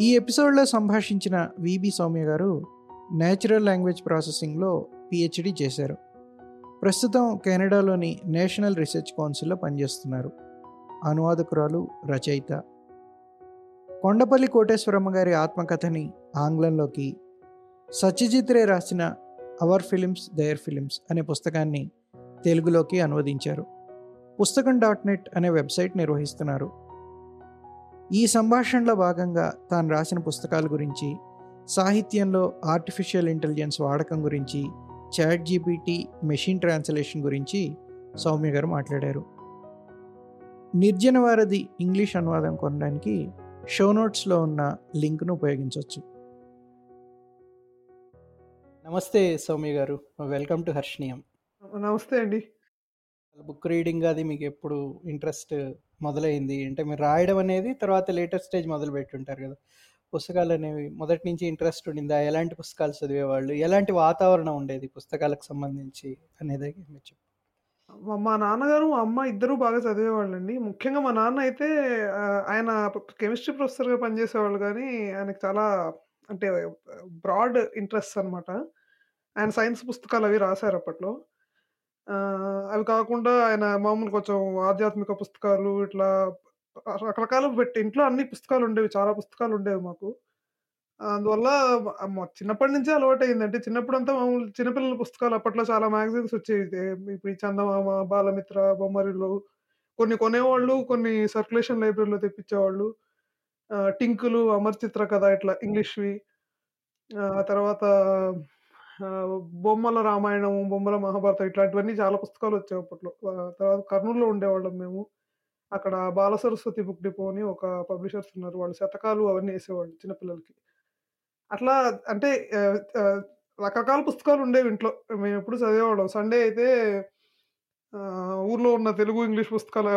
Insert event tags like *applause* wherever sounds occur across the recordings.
ఈ ఎపిసోడ్లో సంభాషించిన విబి సౌమ్య గారు నేచురల్ లాంగ్వేజ్ ప్రాసెసింగ్లో పిహెచ్డి చేశారు. ప్రస్తుతం కెనడాలోని నేషనల్ రీసెర్చ్ కౌన్సిల్లో పనిచేస్తున్నారు. అనువాదకురాలు రచయిత. కొండపల్లి కోటేశ్వరమ్మ గారి ఆత్మకథని ఆంగ్లంలోకి సత్యజిత్ రే రాసిన అవర్ ఫిలిమ్స్ దయర్ ఫిలిమ్స్ అనే పుస్తకాన్ని తెలుగులోకి అనువదించారు. పుస్తకం డాట్ నెట్ అనే వెబ్సైట్ నిర్వహిస్తున్నారు. ఈ సంభాషణలో భాగంగా తాను రాసిన పుస్తకాల గురించి సాహిత్యంలో ఆర్టిఫిషియల్ ఇంటెలిజెన్స్ వాడకం గురించి చాట్ జీపీటీ మెషిన్ ట్రాన్స్లేషన్ గురించి సౌమ్య గారు మాట్లాడారు. నిర్జన వారధి ఇంగ్లీష్ అనువాదం కొనడానికి షో నోట్స్లో ఉన్న లింక్ను ఉపయోగించవచ్చు. నమస్తే సౌమ్య గారు. వెల్కమ్ టు హర్షణీయం నమస్తే అండి. బుక్ రీడింగ్ అది మీకు ఎప్పుడు ఇంట్రెస్ట్ మొదలైంది. అంటే మీరు రాయడం అనేది తర్వాత లేటెస్ట్ స్టేజ్ మొదలు పెట్టుంటారు కదా. పుస్తకాలు అనేవి మొదటి నుంచి ఇంట్రెస్ట్ ఉండిందా? ఎలాంటి పుస్తకాలు చదివేవాళ్ళు? ఎలాంటి వాతావరణం ఉండేది పుస్తకాలకు సంబంధించి అనేది మీరు మా నాన్నగారు మా అమ్మ ఇద్దరూ బాగా చదివేవాళ్ళండి. ముఖ్యంగా మా నాన్న అయితే ఆయన కెమిస్ట్రీ ప్రొఫెసర్గా పనిచేసేవాళ్ళు కానీ ఆయనకు చాలా అంటే బ్రాడ్ ఇంట్రెస్ట్ అనమాట ఆయన సైన్స్ పుస్తకాలు అవి రాశారు అప్పట్లో. అవి కాకుండా ఆయన మామూలు కొంచెం ఆధ్యాత్మిక పుస్తకాలు ఇట్లా రకరకాలు పెట్టి ఇంట్లో అన్ని పుస్తకాలు ఉండేవి చాలా పుస్తకాలు ఉండేవి మాకు. అందువల్ల మ- చిన్నప్పటి నుంచే అలవాటు అయింది అంటే చిన్నప్పుడు అంతా మామూలు చిన్నపిల్లల పుస్తకాలు అప్పట్లో చాలా మ్యాగజైన్స్ వచ్చేవి. ఇప్పుడు ఈ చందమామ బాలమిత్ర బొమ్మరిల్లు కొన్ని కొనేవాళ్ళు కొన్ని సర్క్యులేషన్ లైబ్రరీలో తెప్పించేవాళ్ళు. ఆ, టింకులు అమర్చిత్ర కథ ఇట్లా ఇంగ్లీష్వి. ఆ తర్వాత బొమ్మల రామాయణం బొమ్మల మహాభారతం ఇట్లాంటివన్నీ చాలా పుస్తకాలు వచ్చాయి అప్పట్లో. తర్వాత కర్నూలులో ఉండేవాళ్ళం మేము. అక్కడ బాల సరస్వతి బుక్ డిపో అని ఒక పబ్లిషర్స్ ఉన్నారు. వాళ్ళు శతకాలు అవన్నీ వేసేవాళ్ళు చిన్నపిల్లలకి. అట్లా అంటే రకరకాల పుస్తకాలు ఉండేవి ఇంట్లో. మేము ఎప్పుడు చదివేవాళ్ళం. సండే అయితే ఊర్లో ఉన్న తెలుగు ఇంగ్లీష్ పుస్తకాల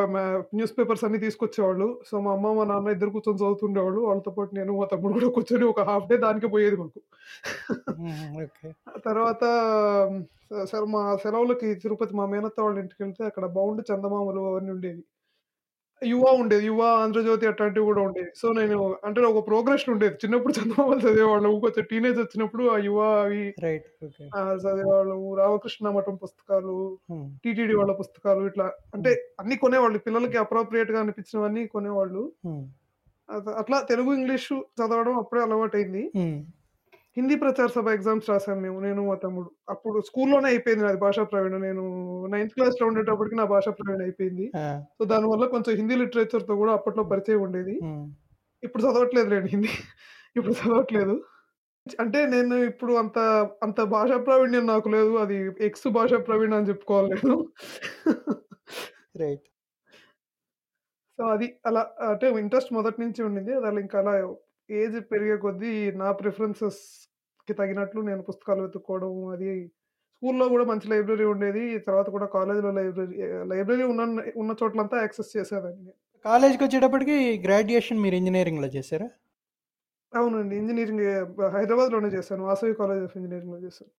న్యూస్ పేపర్స్ అన్ని తీసుకొచ్చేవాళ్ళు. సో మా అమ్మ మా నాన్న ఇద్దరు కూర్చొని చదువుతుండేవాళ్ళు. వాళ్ళతో పాటు నేను మా తమ్ముడు కూడా కూర్చొని ఒక హాఫ్ డే దానికే పోయేది మాకు. ఓకే. ఆ తర్వాత సరే మా సెలవులకి తిరుపతి మా మేనత్త వాళ్ళ ఇంటికి వెళ్తే అక్కడ బౌండ్ చందమామలు అవన్నీ ఉండేవి. యువ ఉండేది. యువ ఆంధ్రజ్యోతి అట్లాంటివి కూడా ఉండేవి. సో నేను అంటే ఒక ప్రోగ్రెషన్ ఉండేది. చిన్నప్పుడు చందమామలు చదివేవాళ్ళం. కొంచెం టీనేజ్ వచ్చినప్పుడు ఆ యువ అవి రైట్. ఓకే. ఆ, చదివేవాళ్ళము రామకృష్ణ మఠం పుస్తకాలు టీటీడీ వాళ్ళ పుస్తకాలు ఇట్లా అంటే అన్ని కొనేవాళ్ళు. పిల్లలకి అప్రోప్రియేట్గా అనిపించినవన్నీ కొనేవాళ్ళు. అత- అట్లా తెలుగు ఇంగ్లీషు చదవడం అప్పుడే అలవాటైంది. హిందీ ప్రచార సభ ఎగ్జామ్స్ రాసాం మేము నేను మా తమ్ముడు. అప్పుడు స్కూల్లోనే అయిపోయింది నాది భాషా ప్రవీణ. నేను నైన్త్ క్లాస్లో ఉండేటప్పటికి నా భాషా ప్రవీణ అయిపోయింది. సో దానివల్ల కొంచెం హిందీ లిటరేచర్తో కూడా అప్పట్లో పరిచయం ఉండేది. ఇప్పుడు చదవట్లేదు లేండి హిందీ. *laughs* ఇప్పుడు చదవట్లేదు. అంటే నేను ఇప్పుడు అంత అంత భాషా ప్రావీణ్యం నాకు లేదు. అది ఎక్స్ భాషా ప్రవీణ అని చెప్పుకోవాలి నేను. రైట్. సో అది అలా అంటే ఇంట్రెస్ట్ మొదటి నుంచి ఉండింది. అది అలా ఇంకా అలా ఏజ్ పెరిగే కొద్దీ నా ప్రిఫరెన్సెస్కి తగినట్లు నేను పుస్తకాలు వెతుక్కోవడం అది స్కూల్లో కూడా మంచి లైబ్రరీ ఉండేది. తర్వాత కూడా కాలేజీలో లైబ్రరీ లైబ్రరీ ఉన్న ఉన్న చోట్లంతా యాక్సెస్ చేసేదాన్ని నేను. కాలేజ్కి వచ్చేటప్పటికి గ్రాడ్యుయేషన్ మీరు ఇంజనీరింగ్లో చేశారా? అవునండి. ఇంజనీరింగ్ హైదరాబాద్లోనే చేశాను. వాసవి కాలేజ్ ఆఫ్ ఇంజనీరింగ్లో చేశాను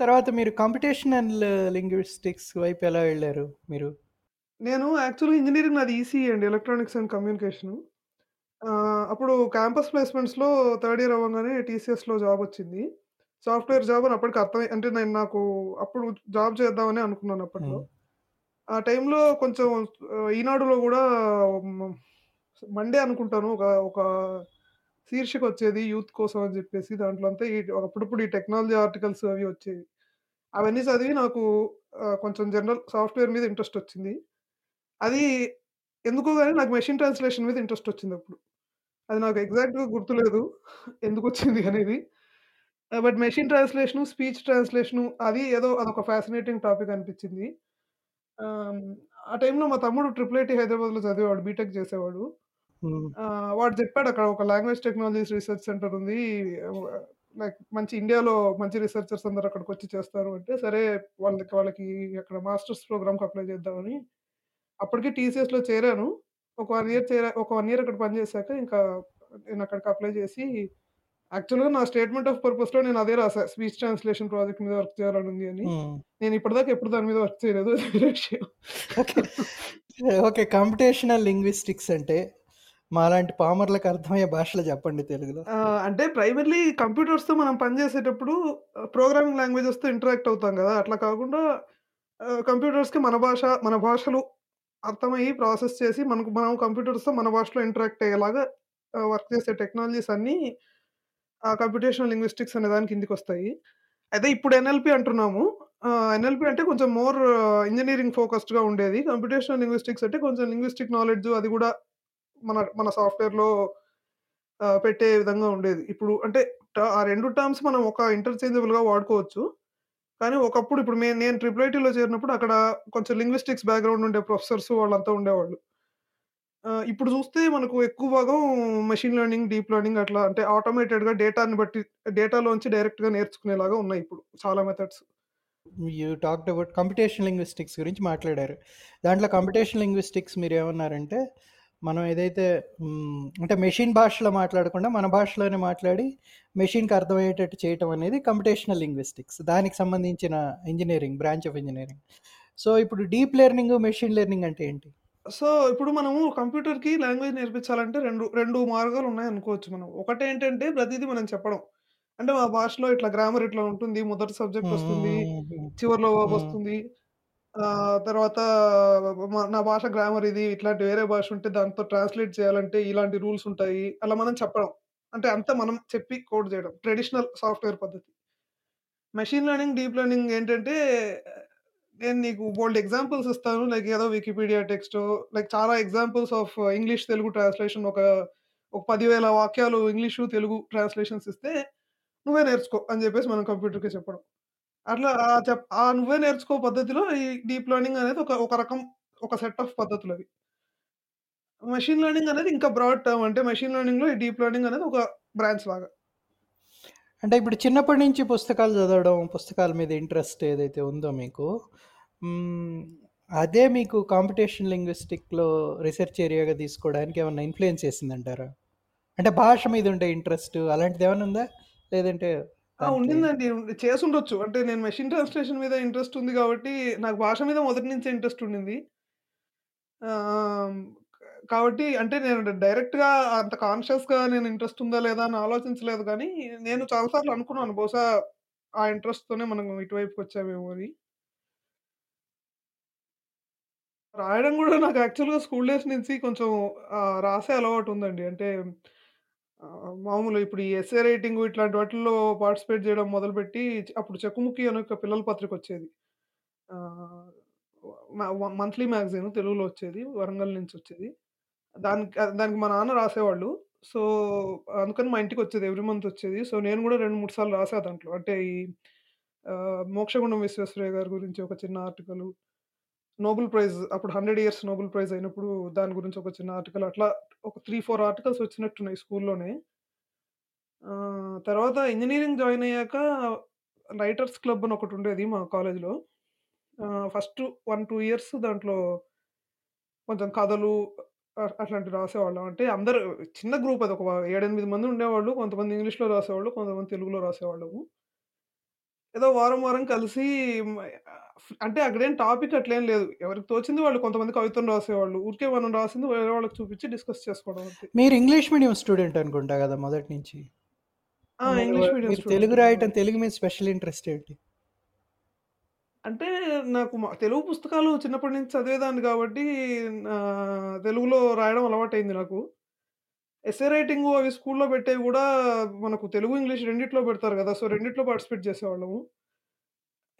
తర్వాత మీరు కంపిటేషనల్ లింగ్విస్టిక్స్ వైపు ఎలా వెళ్ళారు మీరు? నేను యాక్చువల్గా ఇంజనీరింగ్ నాది ఈసీ అండి ఎలక్ట్రానిక్స్ అండ్ కమ్యూనికేషన్. అప్పుడు క్యాంపస్ ప్లేస్మెంట్స్లో థర్డ్ ఇయర్ అవ్వగానే టీసీఎస్లో జాబ్ వచ్చింది. సాఫ్ట్వేర్ జాబ్ అని అప్పటికి అర్థం అంటే నేను నాకు అప్పుడు జాబ్ చేద్దామని అనుకున్నాను అప్పట్లో. ఆ టైంలో కొంచెం ఈనాడులో కూడా మండే అనుకుంటాను ఒక ఒక శీర్షిక వచ్చేది యూత్ కోసం అని చెప్పేసి దాంట్లో అంతా ఈ అప్పుడప్పుడు ఈ టెక్నాలజీ ఆర్టికల్స్ అవి వచ్చేవి. అవన్నీ చదివి నాకు కొంచెం జనరల్ సాఫ్ట్వేర్ మీద ఇంట్రెస్ట్ వచ్చింది. అది ఎందుకో కానీ నాకు మెషిన్ ట్రాన్స్లేషన్ మీద ఇంట్రెస్ట్ వచ్చింది అప్పుడు. అది నాకు ఎగ్జాక్ట్గా గుర్తులేదు. ఎందుకు వచ్చింది అనేది. But machine translation speech translation అది ఏదో అదొక ఫ్యాసినేటింగ్ టాపిక్ అనిపించింది. ఆ టైంలో మా తమ్ముడు ట్రిపుల్ ఐటీ హైదరాబాద్లో చదివేవాడు బీటెక్ చేసేవాడు. వాడు చెప్పాడు అక్కడ ఒక లాంగ్వేజ్ టెక్నాలజీస్ రీసెర్చ్ సెంటర్ ఉంది. లైక్ మంచి ఇండియాలో మంచి రీసెర్చర్స్ అందరు అక్కడికి వచ్చి చేస్తారు అంటే సరే వాళ్ళకి వాళ్ళకి అక్కడ మాస్టర్స్ ప్రోగ్రామ్కి అప్లై చేద్దామని. అప్పటికి టీసీఎస్లో చేరాను. ఒక వన్ ఇయర్ చేరా ఒక వన్ ఇయర్ అక్కడ పనిచేశాక ఇంకా నేను అక్కడికి అప్లై చేసి యాక్చువల్గా నా స్టేట్మెంట్ ఆఫ్ పర్పస్లో నేను అదే రాసా స్పీచ్ ట్రాన్స్లేషన్ ప్రాజెక్ట్ మీద వర్క్ చేయాలని ఉంది అని. నేను ఇప్పటిదాకా ఎప్పుడు దాని మీద వర్క్ చేయలేదు వేరే విషయం ఓకే ఓకే లింగ్విస్టిక్స్ అంటే మాలాంటి పామర్లకు అర్థమయ్యే భాషలో చెప్పండి తెలుగులో. ఆ! అంటే ప్రైమర్లీ కంప్యూటర్స్‌తో మనం పని చేసేటప్పుడు ఆహ్, ప్రోగ్రామింగ్ లాంగ్వేజెస్‌తో ఇంటరాక్ట్ అవుతాం గదా! అట్లా కాకుండా ఆహ్, కంప్యూటర్స్‌కి మన భాష, మన భాషలు అర్థమయ్యి ప్రాసెస్ చేసి మనకు మనం కంప్యూటర్స్‌తో మన భాషలో ఇంటరాక్ట్ అయ్యేలాగా ఆహ్, వర్క్ చేసే టెక్నాలజీస్ అన్నీ ఆ కంప్యూటేషనల్ లింగ్విస్టిక్స్ అనే దాని కిందకొస్తాయి. అయితే ఇప్పుడు ఎన్ఎల్‌పి అంటున్నాము. ఆహ్, ఎన్ఎల్‌పి అంటే కొంచెం మోర్ ఇంజినీరింగ్ ఫోకస్డ్‌గా ఉండేది. కంప్యూటేషనల్ లింగ్విస్టిక్స్ అంటే కొంచెం లింగ్విస్టిక్ నాలెడ్జ్ అది గూడా మన మన సాఫ్ట్‌వేర్‌లో ఆహ్, పెట్టే విధంగా ఉండేది. ఇప్పుడు అంటే ట ఆ 2 టర్మ్స్ మనం ఒక ఇంటర్చేంజబుల్‌గా వాడుకోవచ్చు. కానీ ఒకప్పుడు ఇప్పుడు మే నేను ట్రిపుల్ ఐటీలో చేరినప్పుడు అక్కడ కొంచెం లింగ్విస్టిక్స్ బ్యాక్‌గ్రౌండ్ ఉండే ప్రొఫెసర్స్ వాళ్ళంతా ఉండేవాళ్ళు. ఇప్పుడు చూస్తే మనకు ఎక్కువ భాగం మెషిన్ లెర్నింగ్, డీప్ లెర్నింగ్ అట్లా అంటే ఆటోమేటెడ్‌గా డేటాని బట్టి డేటాలోంచి డైరెక్ట్‌గా నేర్చుకునేలాగా ఉన్నాయి ఇప్పుడు చాలా methods. You talked about computational linguistics గురించి మాట్లాడారు. దాంట్లో కంప్యూటేషనల్ లింగ్విస్టిక్స్ మీరేమన్నారంటే, మనం ఏదైతే అంటే మెషిన్ భాషలో మాట్లాడకుండా మన భాషలోనే మాట్లాడి మెషిన్‌కి అర్థమయ్యేటట్టు చేయటం అనేది కంప్యూటేషనల్ లింగ్విస్టిక్స్. దానికి సంబంధించిన engineering branch of engineering. So, ఇప్పుడు డీప్ లెర్నింగ్, మెషిన్ లెర్నింగ్ అంటే ఏంటి? సో, ఇప్పుడు మనము కంప్యూటర్‌కి లాంగ్వేజ్ నేర్పించాలంటే 2, 2 మార్గాలున్నాయనుకోవచ్చు మనం. ఒకటేంటంటే ప్రతీదీ మనం చెప్పడం. అంటే మా భాషలో ఇట్లా గ్రామర్ ఇట్లా ఉంటుంది. మొదటి సబ్జెక్ట్. వస్తుంది. చివర్లో. వస్తుంది. తర్వాత మ నా భాష గ్రామర్ ఇది. ఇట్లాంటి వేరే భాష ఉంటే దాంతో ట్రాన్స్‌లేట్ చేయాలంటే ఇలాంటి రూల్స్ ఉంటాయి. అలా మనం చెప్పడం. అంటే అంతా మనం చెప్పి కోడ్ చేయడం. ట్రెడిషనల్ సాఫ్ట్‌వేర్ పద్ధతి. మెషిన్ లెర్నింగ్, డీప్ లెర్నింగ్ ఏంటంటే నేను నీకు బోలెడు ఎగ్జాంపుల్స్ ఇస్తాను. లైక్ ఏదో వికీపీడియా టెక్స్టో లైక్ చాలా examples of English, Telugu translation ఒక ఒక 10,000 వాక్యాలు ఇంగ్లీషు, తెలుగు ట్రాన్స్‌లేషన్స్ ఇస్తే నువ్వే నేర్చుకో అని చెప్పేసి మనం కంప్యూటర్‌కి చెప్పడం. అట్లా ఆహ్, చెప్ ఆ నువ్వే నేర్చుకో పద్ధతిలో ఈ డీప్ లెర్నింగ్ అనేది ఒక ఒక రకం ఒక సెట్ ఆఫ్ పద్ధతులవి. మెషిన్ లెర్నింగ్ అనేది ఇంకా బ్రాడ్ టర్మ్. అంటే మెషిన్ లెర్నింగ్‌లో ఈ డీప్ లెర్నింగ్ అనేది ఒక బ్రాంచ్ లాగా. అంటే ఇప్పుడు చిన్నప్పటి నుంచి పుస్తకాలు చదవడం, పుస్తకాల మీద ఇంట్రెస్ట్ ఏదైతే ఉందో మీకు, హ్మ్, అదే మీకు కాంపిటీషన్ లింగ్విస్టిక్‌లో రీసెర్చ్ ఏరియాగా తీసుకోవడానికి ఏమన్నా ఇన్‌ఫ్లూయెన్స్ చేసిందంటారా? అంటే భాష మీద ఉండే ఇంట్రెస్ట్ అలాంటిదేమన్నా ఉందా? లేదంటే ఆ! ఉండిందండి. ఉండి చేసుండొచ్చు. అంటే నేను మెషిన్ ట్రాన్స్‌లేషన్ మీద ఇంట్రెస్ట్ ఉంది కాబట్టి నాకు భాష మీద మొదటి నుంచే ఇంట్రెస్ట్ ఉండింది. ఆహ్, కాబట్టి అంటే నేను డైరెక్ట్‌గా అంత కాన్షియస్‌గా నేను ఇంట్రెస్ట్ ఉందా లేదా అని ఆలోచించలేదు గానీ, నేను చాలా సార్లు అనుకున్నాను బహుశా ఆ ఇంట్రెస్ట్‌తోనే మనం ఇటువైపుకొచ్చామేమో అని. రాయడం గూడా నాకు యాక్చువల్‌గా స్కూల్ డేస్ నుంచి కొంచెం ఆహ్, రాసే అలవాటుందండి. అంటే మామూలు ఇప్పుడు ఈ ఎస్సే రైటింగ్ ఇట్లాంటి వాటిల్లో పార్టిసిపేట్ చేయడం మొదలుపెట్టి అప్పుడు 'చెకుముకి' అనే ఒక పిల్లల పత్రికొచ్చేది. ఆహ్, మ మంత్లీ మ్యాగజైన్ తెలుగులో వచ్చేది. వరంగల్ నుంచి వచ్చేది దానికి ఆహ్, దానికి మా నాన్న రాసేవాళ్ళు. సో, అందుకని మా ఇంటికొచ్చేది. ఎవ్రీ మంత్ వచ్చేది. సో, నేను కూడా 2, 3 సార్లు రాసా దాంట్లో. అంటే ఈ ఆహ్, మోక్షగుండం విశ్వేశ్వరయ్య గారి గురించి ఒక చిన్న ఆర్టికలు. నోబెల్ ప్రైజ్ అప్పుడు 100 ఇయర్స్ నోబెల్ ప్రైజ్ అయినప్పుడు దాని గురించి ఒక చిన్న ఆర్టికల్ అట్లా ఒక 3, 4 ఆర్టికల్స్ వచ్చినట్టున్నాయి స్కూల్లోనే. తర్వాత ఇంజనీరింగ్ జాయిన్ అయ్యాక రైటర్స్ క్లబ్ అని ఒకటి ఉండేది మా కాలేజ్‌లో. ఫస్ట్ 1, 2 ఇయర్స్ దాంట్లో కొంచెం కథలు అట్లాంటివి రాసేవాళ్ళం. అంటే అందరూ చిన్న గ్రూప్ అది. ఒక 7, 8 మంది ఉండేవాళ్ళు. కొంతమంది ఇంగ్లీష్‌లో రాసేవాళ్ళు. కొంతమంది తెలుగులో రాసేవాళ్ళము. ఏదో వారం, వారం కలిసి అంటే అక్కడేం టాపిక్ అట్లేం లేదు. ఎవరికి తోచింది వాళ్ళు కొంతమంది కవితలు రాసేవాళ్ళు. ఊరికే మనం రాసింది వేరే వాళ్ళకి చూపించి డిస్కస్ చేసుకోవడం అంతే. మీరు ఇంగ్లీష్ మీడియం స్టూడెంట్ అనుకుంటా కదా మొదటి నుంచి? ఆ! మరి ఇంగ్లీష్ మీడియం మీరు తెలుగు. రాయటం. తెలుగు మీద స్పెషల్ ఇంట్రెస్ట్ ఏంటి? అంటే నాకు మ తెలుగు పుస్తకాలు చిన్నప్పటి నుంచి చదివేదాన్ని కాబట్టి ఆహ్, తెలుగులో రాయడం అలవాటయింది నాకు. ఎస్సే రైటింగు అవి స్కూల్‌లో పెట్టేవి గూడా మనకు తెలుగు, ఇంగ్లీష్ రెండిట్లో పెడతారు గదా! సో, రెండిట్లో పార్టిసిపేట్ చేసేవాళ్ళము.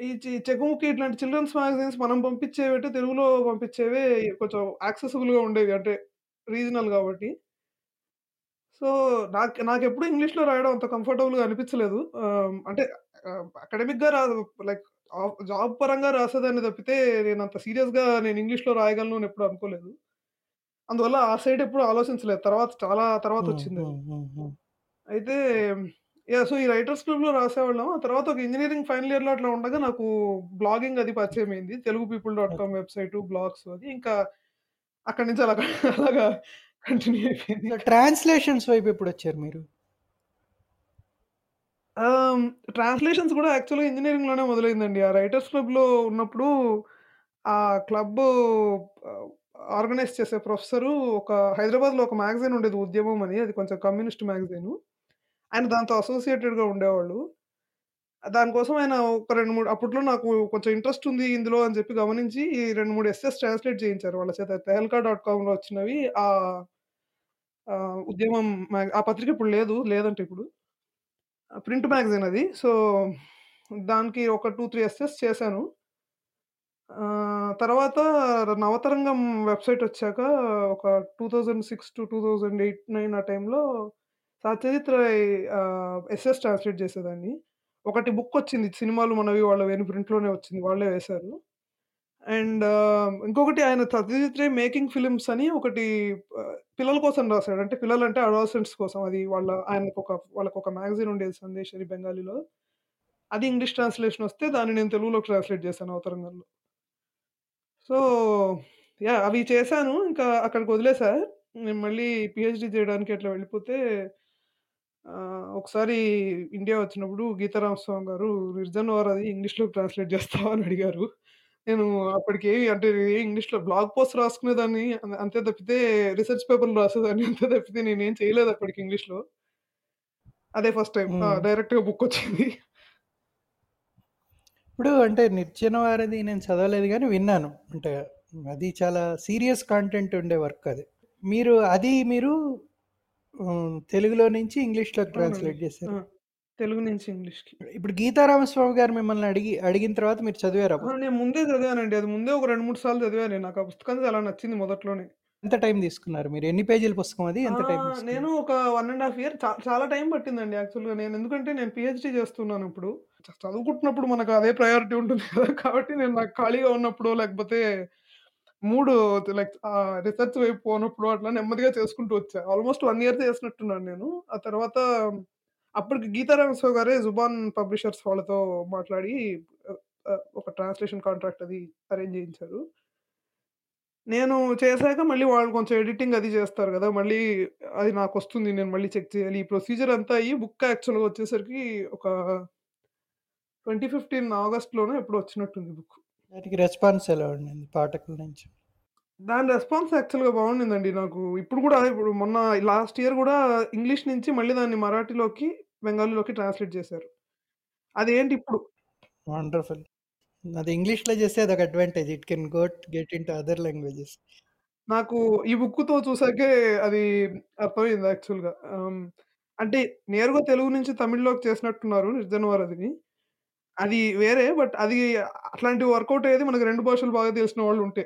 ఈ చి చెకుముకి ఇట్లాంటి చిల్డ్రన్స్ మ్యాగజైన్స్ మనం పంపించేవైతే తెలుగులో పంపించేవే కొంచెం యాక్సెసిబుల్‌గా ఉండేవి. అంటే రీజనల్ గాబట్టి. సో, నాకు నాకెప్పుడు ఇంగ్లీష్‌లో రాయడం అంత కంఫర్టబుల్‌గా అనిపించలేదు. ఆహ్, అంటే ఆహ్, అకాడమిక్‌గా రాదు లైక్ ఆహ్, జాబ్ పరంగా రాసేదాన్ని తప్పితే నేనంత సీరియస్‌గా నేను ఇంగ్లీష్‌లో రాయగలను అని ఎప్పుడు అనుకోలేదు. అందువల్ల ఆ సైడ్ ఎప్పుడు ఆలోచించలేదు. తర్వాత చాలా. హ్మ్. హ్మ్. అయితే యాహ్! సో, ఈ రైటర్స్ క్లబ్‌లో రాసేవాళ్ళం. ఆ తర్వాత ఒక ఇంజినీరింగ్ ఫైనల్ ఇయర్‌లో అట్లా ఉండగా నాకు బ్లాగింగ్ అది పరిచయమైంది. Telugu people dot. Com website, blogs అది. ఇంకా అక్కడి నుంచి అలాగా అలాగా కంటిన్యూ అయిపోయింది. ట్రాన్స్‌లేషన్స్ వైపు ఎప్పుడొచ్చారు మీరు? ఆహ్, ట్రాన్స్‌లేషన్స్ గూడా యాక్చువల్‌గా ఇంజినీరింగ్‌లోనే మొదలైందండి. ఆ రైటర్స్ క్లబ్‌లో ఉన్నప్పుడు ఆ క్లబ్బు ఆహ్, ఆర్గనైజ్ చేసే ప్రొఫెసరు ఒక హైదరాబాద్‌లో ఒక మ్యాగజైన్ ఉండేది 'ఉద్యమం' అని. అది కొంచెం కమ్యూనిస్ట్ మ్యాగజైన్ ఆయన దాంతో అసోసియేటెడ్‌గా ఉండేవాళ్ళు. దానికోసం ఆయన ఒక 2, 3 అప్పట్లో నాకు కొంచెం ఇంట్రెస్ట్ ఉంది ఇందులో అని చెప్పి గమనించి ఈ రెండు మూడు ఎస్ఎస్ ట్రాన్స్‌లేట్ చేయించారు వాళ్ళ చేత. తెహల్కా డాట్ కామ్‌లో వచ్చినవి ఆ 'ఉద్యమం' ఆ పత్రిక ఇప్పుడు లేదు. లేదంటే ఇప్పుడు. ప్రింట్ మ్యాగజైన్ అది. సో, దానికి ఒక టూ త్రీ ఎస్ఎస్ చేశాను. ఆహ్, తర్వాత నవతరంగం వెబ్‌సైట్ వచ్చాక ఒక 2006-2008, 9 ఆ టైంలో సత్యజిత్ రాయ్ ఆహ్, ట్రాన్స్‌లేట్ చేసేదాన్ని. ఒకటి బుక్ వచ్చింది. సినిమాలు మనవి వాళ్ళవేని ప్రింట్‌లోనే వచ్చింది. వాళ్ళే వేశారు. అండ్ ఇంకొకటి ఆయన సత్యజిత్ రే మేకింగ్ ఫిల్మ్స్ అని ఒకటి ఆహ్, పిల్లల కోసం రాసాడు. అంటే పిల్లలంటే అడాలసెంట్స్ కోసం. అది వాళ్ళ ఆయనకొక వాళ్ళకొక మ్యాగజైన్ ఉండేది 'సందేశ్' అని బెంగాలీలో. అది ఇంగ్లీష్ ట్రాన్స్‌లేషన్ వస్తే దాన్ని నేను తెలుగులోకి ట్రాన్స్‌లేట్ చేశాను అవతరంగంలో. So, yeah! అవి చేశాను. ఇంకా అక్కడికి వదిలేసా. నేను మళ్ళీ పీహెచ్‌డీ చేయడానికి అట్లా వెళ్ళిపోతే ఆహ్, ఒకసారి ఇండియా వచ్చినప్పుడు గీతారామస్వామి గారు 'నిర్జన్ వార్' అది ఇంగ్లీష్‌లోకి ట్రాన్స్‌లేట్ చేస్తావా అని అడిగారు. నేను అప్పటికి ఏమి అంటే ఇంగ్లీష్‌లో బ్లాగ్ పోస్ట్ రాసుకునేదాన్ని. అం అంతే తప్పితే రిసర్చ్ పేపర్‌లు రాసేదాన్ని. అంతే తప్పితే నేనేం చేయలేదు అప్పటికి ఇంగ్లీష్‌లో. అదే ఫస్ట్ టైమ్. ఆ! హ్మ్. డైరెక్ట్‌గా బుక్ వచ్చింది. ఇప్పుడు అంటే 'నిర్జన వారధి' నేను చదవలేదు గానీ విన్నాను. అంటే అది చాలా సీరియస్ కంటెంట్ ఉండే వర్క్ అది. మీరు అది మీరు తెలుగులో నుంచి ఇంగ్లీష్‌లోకి. ట్రాన్స్‌లేట్! చేశారు. తెలుగు నుంచి ఇంగ్లీష్‌కి. ఇప్పుడు గీతారామస్వామి గారు మిమ్మల్ని అడిగి అడిగిన తర్వాత మీరు చదివారా? నేను ముందే చదివానండి. అది ముందే ఒక 2, 3 సార్లు చదివాను. నాకు ఆ పుస్తకం చాలా నచ్చింది మొదట్లోనే. ఎంత టైం తీసుకున్నారు మీరు? ఎన్ని పేజీల పుస్తకం అది? ఎంత టైం? నేను ఒక 1 ½ ఇయర్ చా చాలా టైం పట్టిందండి యాక్చువల్‌గా. నేను ఎందుకంటే నేను పీహెచ్‌డీ చేస్తున్నాను ఇప్పుడు. చదువుకుంటున్నప్పుడు మనకు అదే ప్రయారిటీ ఉంటుంది కదా! కాబట్టి నేను నాకు ఖాళీగా ఉన్నప్పుడు లేకపోతే మూడు లైక్ రీసెర్చ్ వైపు పోనప్పుడు అట్లా నెమ్మదిగా చేసుకుంటూ వచ్చా. ఆల్‌మోస్ట్ వన్ ఇయర్ చేసినట్టున్నాను నేను. ఆ తర్వాత అప్పటికి గీతారామస్వామి గారే 'జుబాన్ పబ్లిషర్స్' వాళ్ళతో మాట్లాడి ఒక ట్రాన్స్‌లేషన్ కాంట్రాక్ట్ అది అరేంజ్ చేయించారు. నేను చేశాక మళ్ళీ వాళ్ళు కొంచెం ఎడిటింగ్ అది చేస్తారు కదా మళ్ళీ అది నాకు వస్తుంది నేను మళ్ళీ చెక్ చేయాలి. ఈ ప్రొసీజర్ అంతా అయ్యి బుక్ యాక్చువల్‌గా వచ్చేసరికి ఒక 2015 ఆగస్ట్‌లోనో ఎప్పుడో వచ్చినట్టుంది బుక్. దానికి రెస్పాన్స్ ఎలా ఉండింది పాఠకుల నుంచి? దాని రెస్పాన్స్ యాక్చువల్‌గా బాగుండిందండి నాకు. ఇప్పుడు గూడా ఇప్పుడు మొన్న లాస్ట్ ఇయర్ గూడా ఇంగ్లీష్ నుంచి మళ్ళీ దాన్ని మరాఠీలోకి, బెంగాలీలోకి ట్రాన్స్‌లేట్ చేశారు. అదేంటి ఇప్పుడు వండర్‌ఫుల్. అది ఇంగ్లీష్‌లో చేస్తే అదొక advantage. It can go get into other languages. నాకు ఈ బుక్కుతో చూసాకే అది అర్థమైంది యాక్చువల్‌గా. అంటే నేరుగా తెలుగు నుంచి తమిళ్‌లోకి చేసినట్టున్నారు 'నిర్జన వారధిని'. అది వేరే. బట్ అది అట్లాంటివి వర్కౌట్ అయ్యేది మనకు 2 భాషలు బాగా తెలిసిన వాళ్ళుంటే.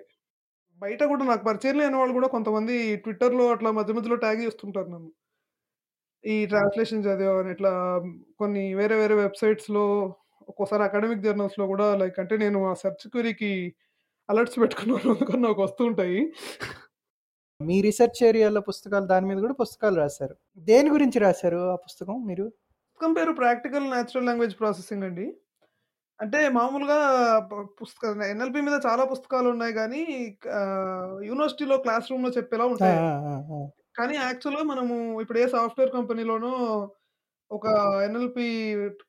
బయట గూడా నాకు పరిచయం లేని వాళ్ళు గూడా కొంతమంది ట్విట్టర్‌లో అట్లా మధ్య మధ్యలో ట్యాగ్ చేస్తుంటారు నన్ను. ఈ ట్రాన్స్‌లేషన్ చదివావని ఇట్లా కొన్ని వేరే వేరే వెబ్‌సైట్స్‌లో ఒక్కోసారి అకాడమిక్ జర్నల్స్‌లో గూడా లైక్ అంటే నేను ఆ సెర్చ్ క్వెరీకి అలర్ట్స్ పెట్టుకున్నాను. అందుకని నాకు వస్తూ ఉంటాయి. మీ రిసర్చ్ ఏరియాలో పుస్తకాలు దాని మీద కూడా పుస్తకాలు రాశారు. దేని గురించి రాశారు ఆ పుస్తకం మీరు? పుస్తకం పేరు 'ప్రాక్టికల్ నేచురల్ లాంగ్వేజ్ ప్రాసెసింగ్' అండి. అంటే మామూలుగా ప పుస్తక ఎన్ఎల్‌పీ మీద చాలా పుస్తకాలున్నాయి గానీ ఆహ్, యూనివర్సిటీలో క్లాస్ రూమ్‌లో చెప్పేలా ఆ! ఉంటాయి. ఆ! ఆ! ఆ! కానీ యాక్చువల్‌గా మనము ఇప్పుడు ఏ సాఫ్ట్‌వేర్ కంపెనీలోనో ఒక ఎన్ఎల్‌పీ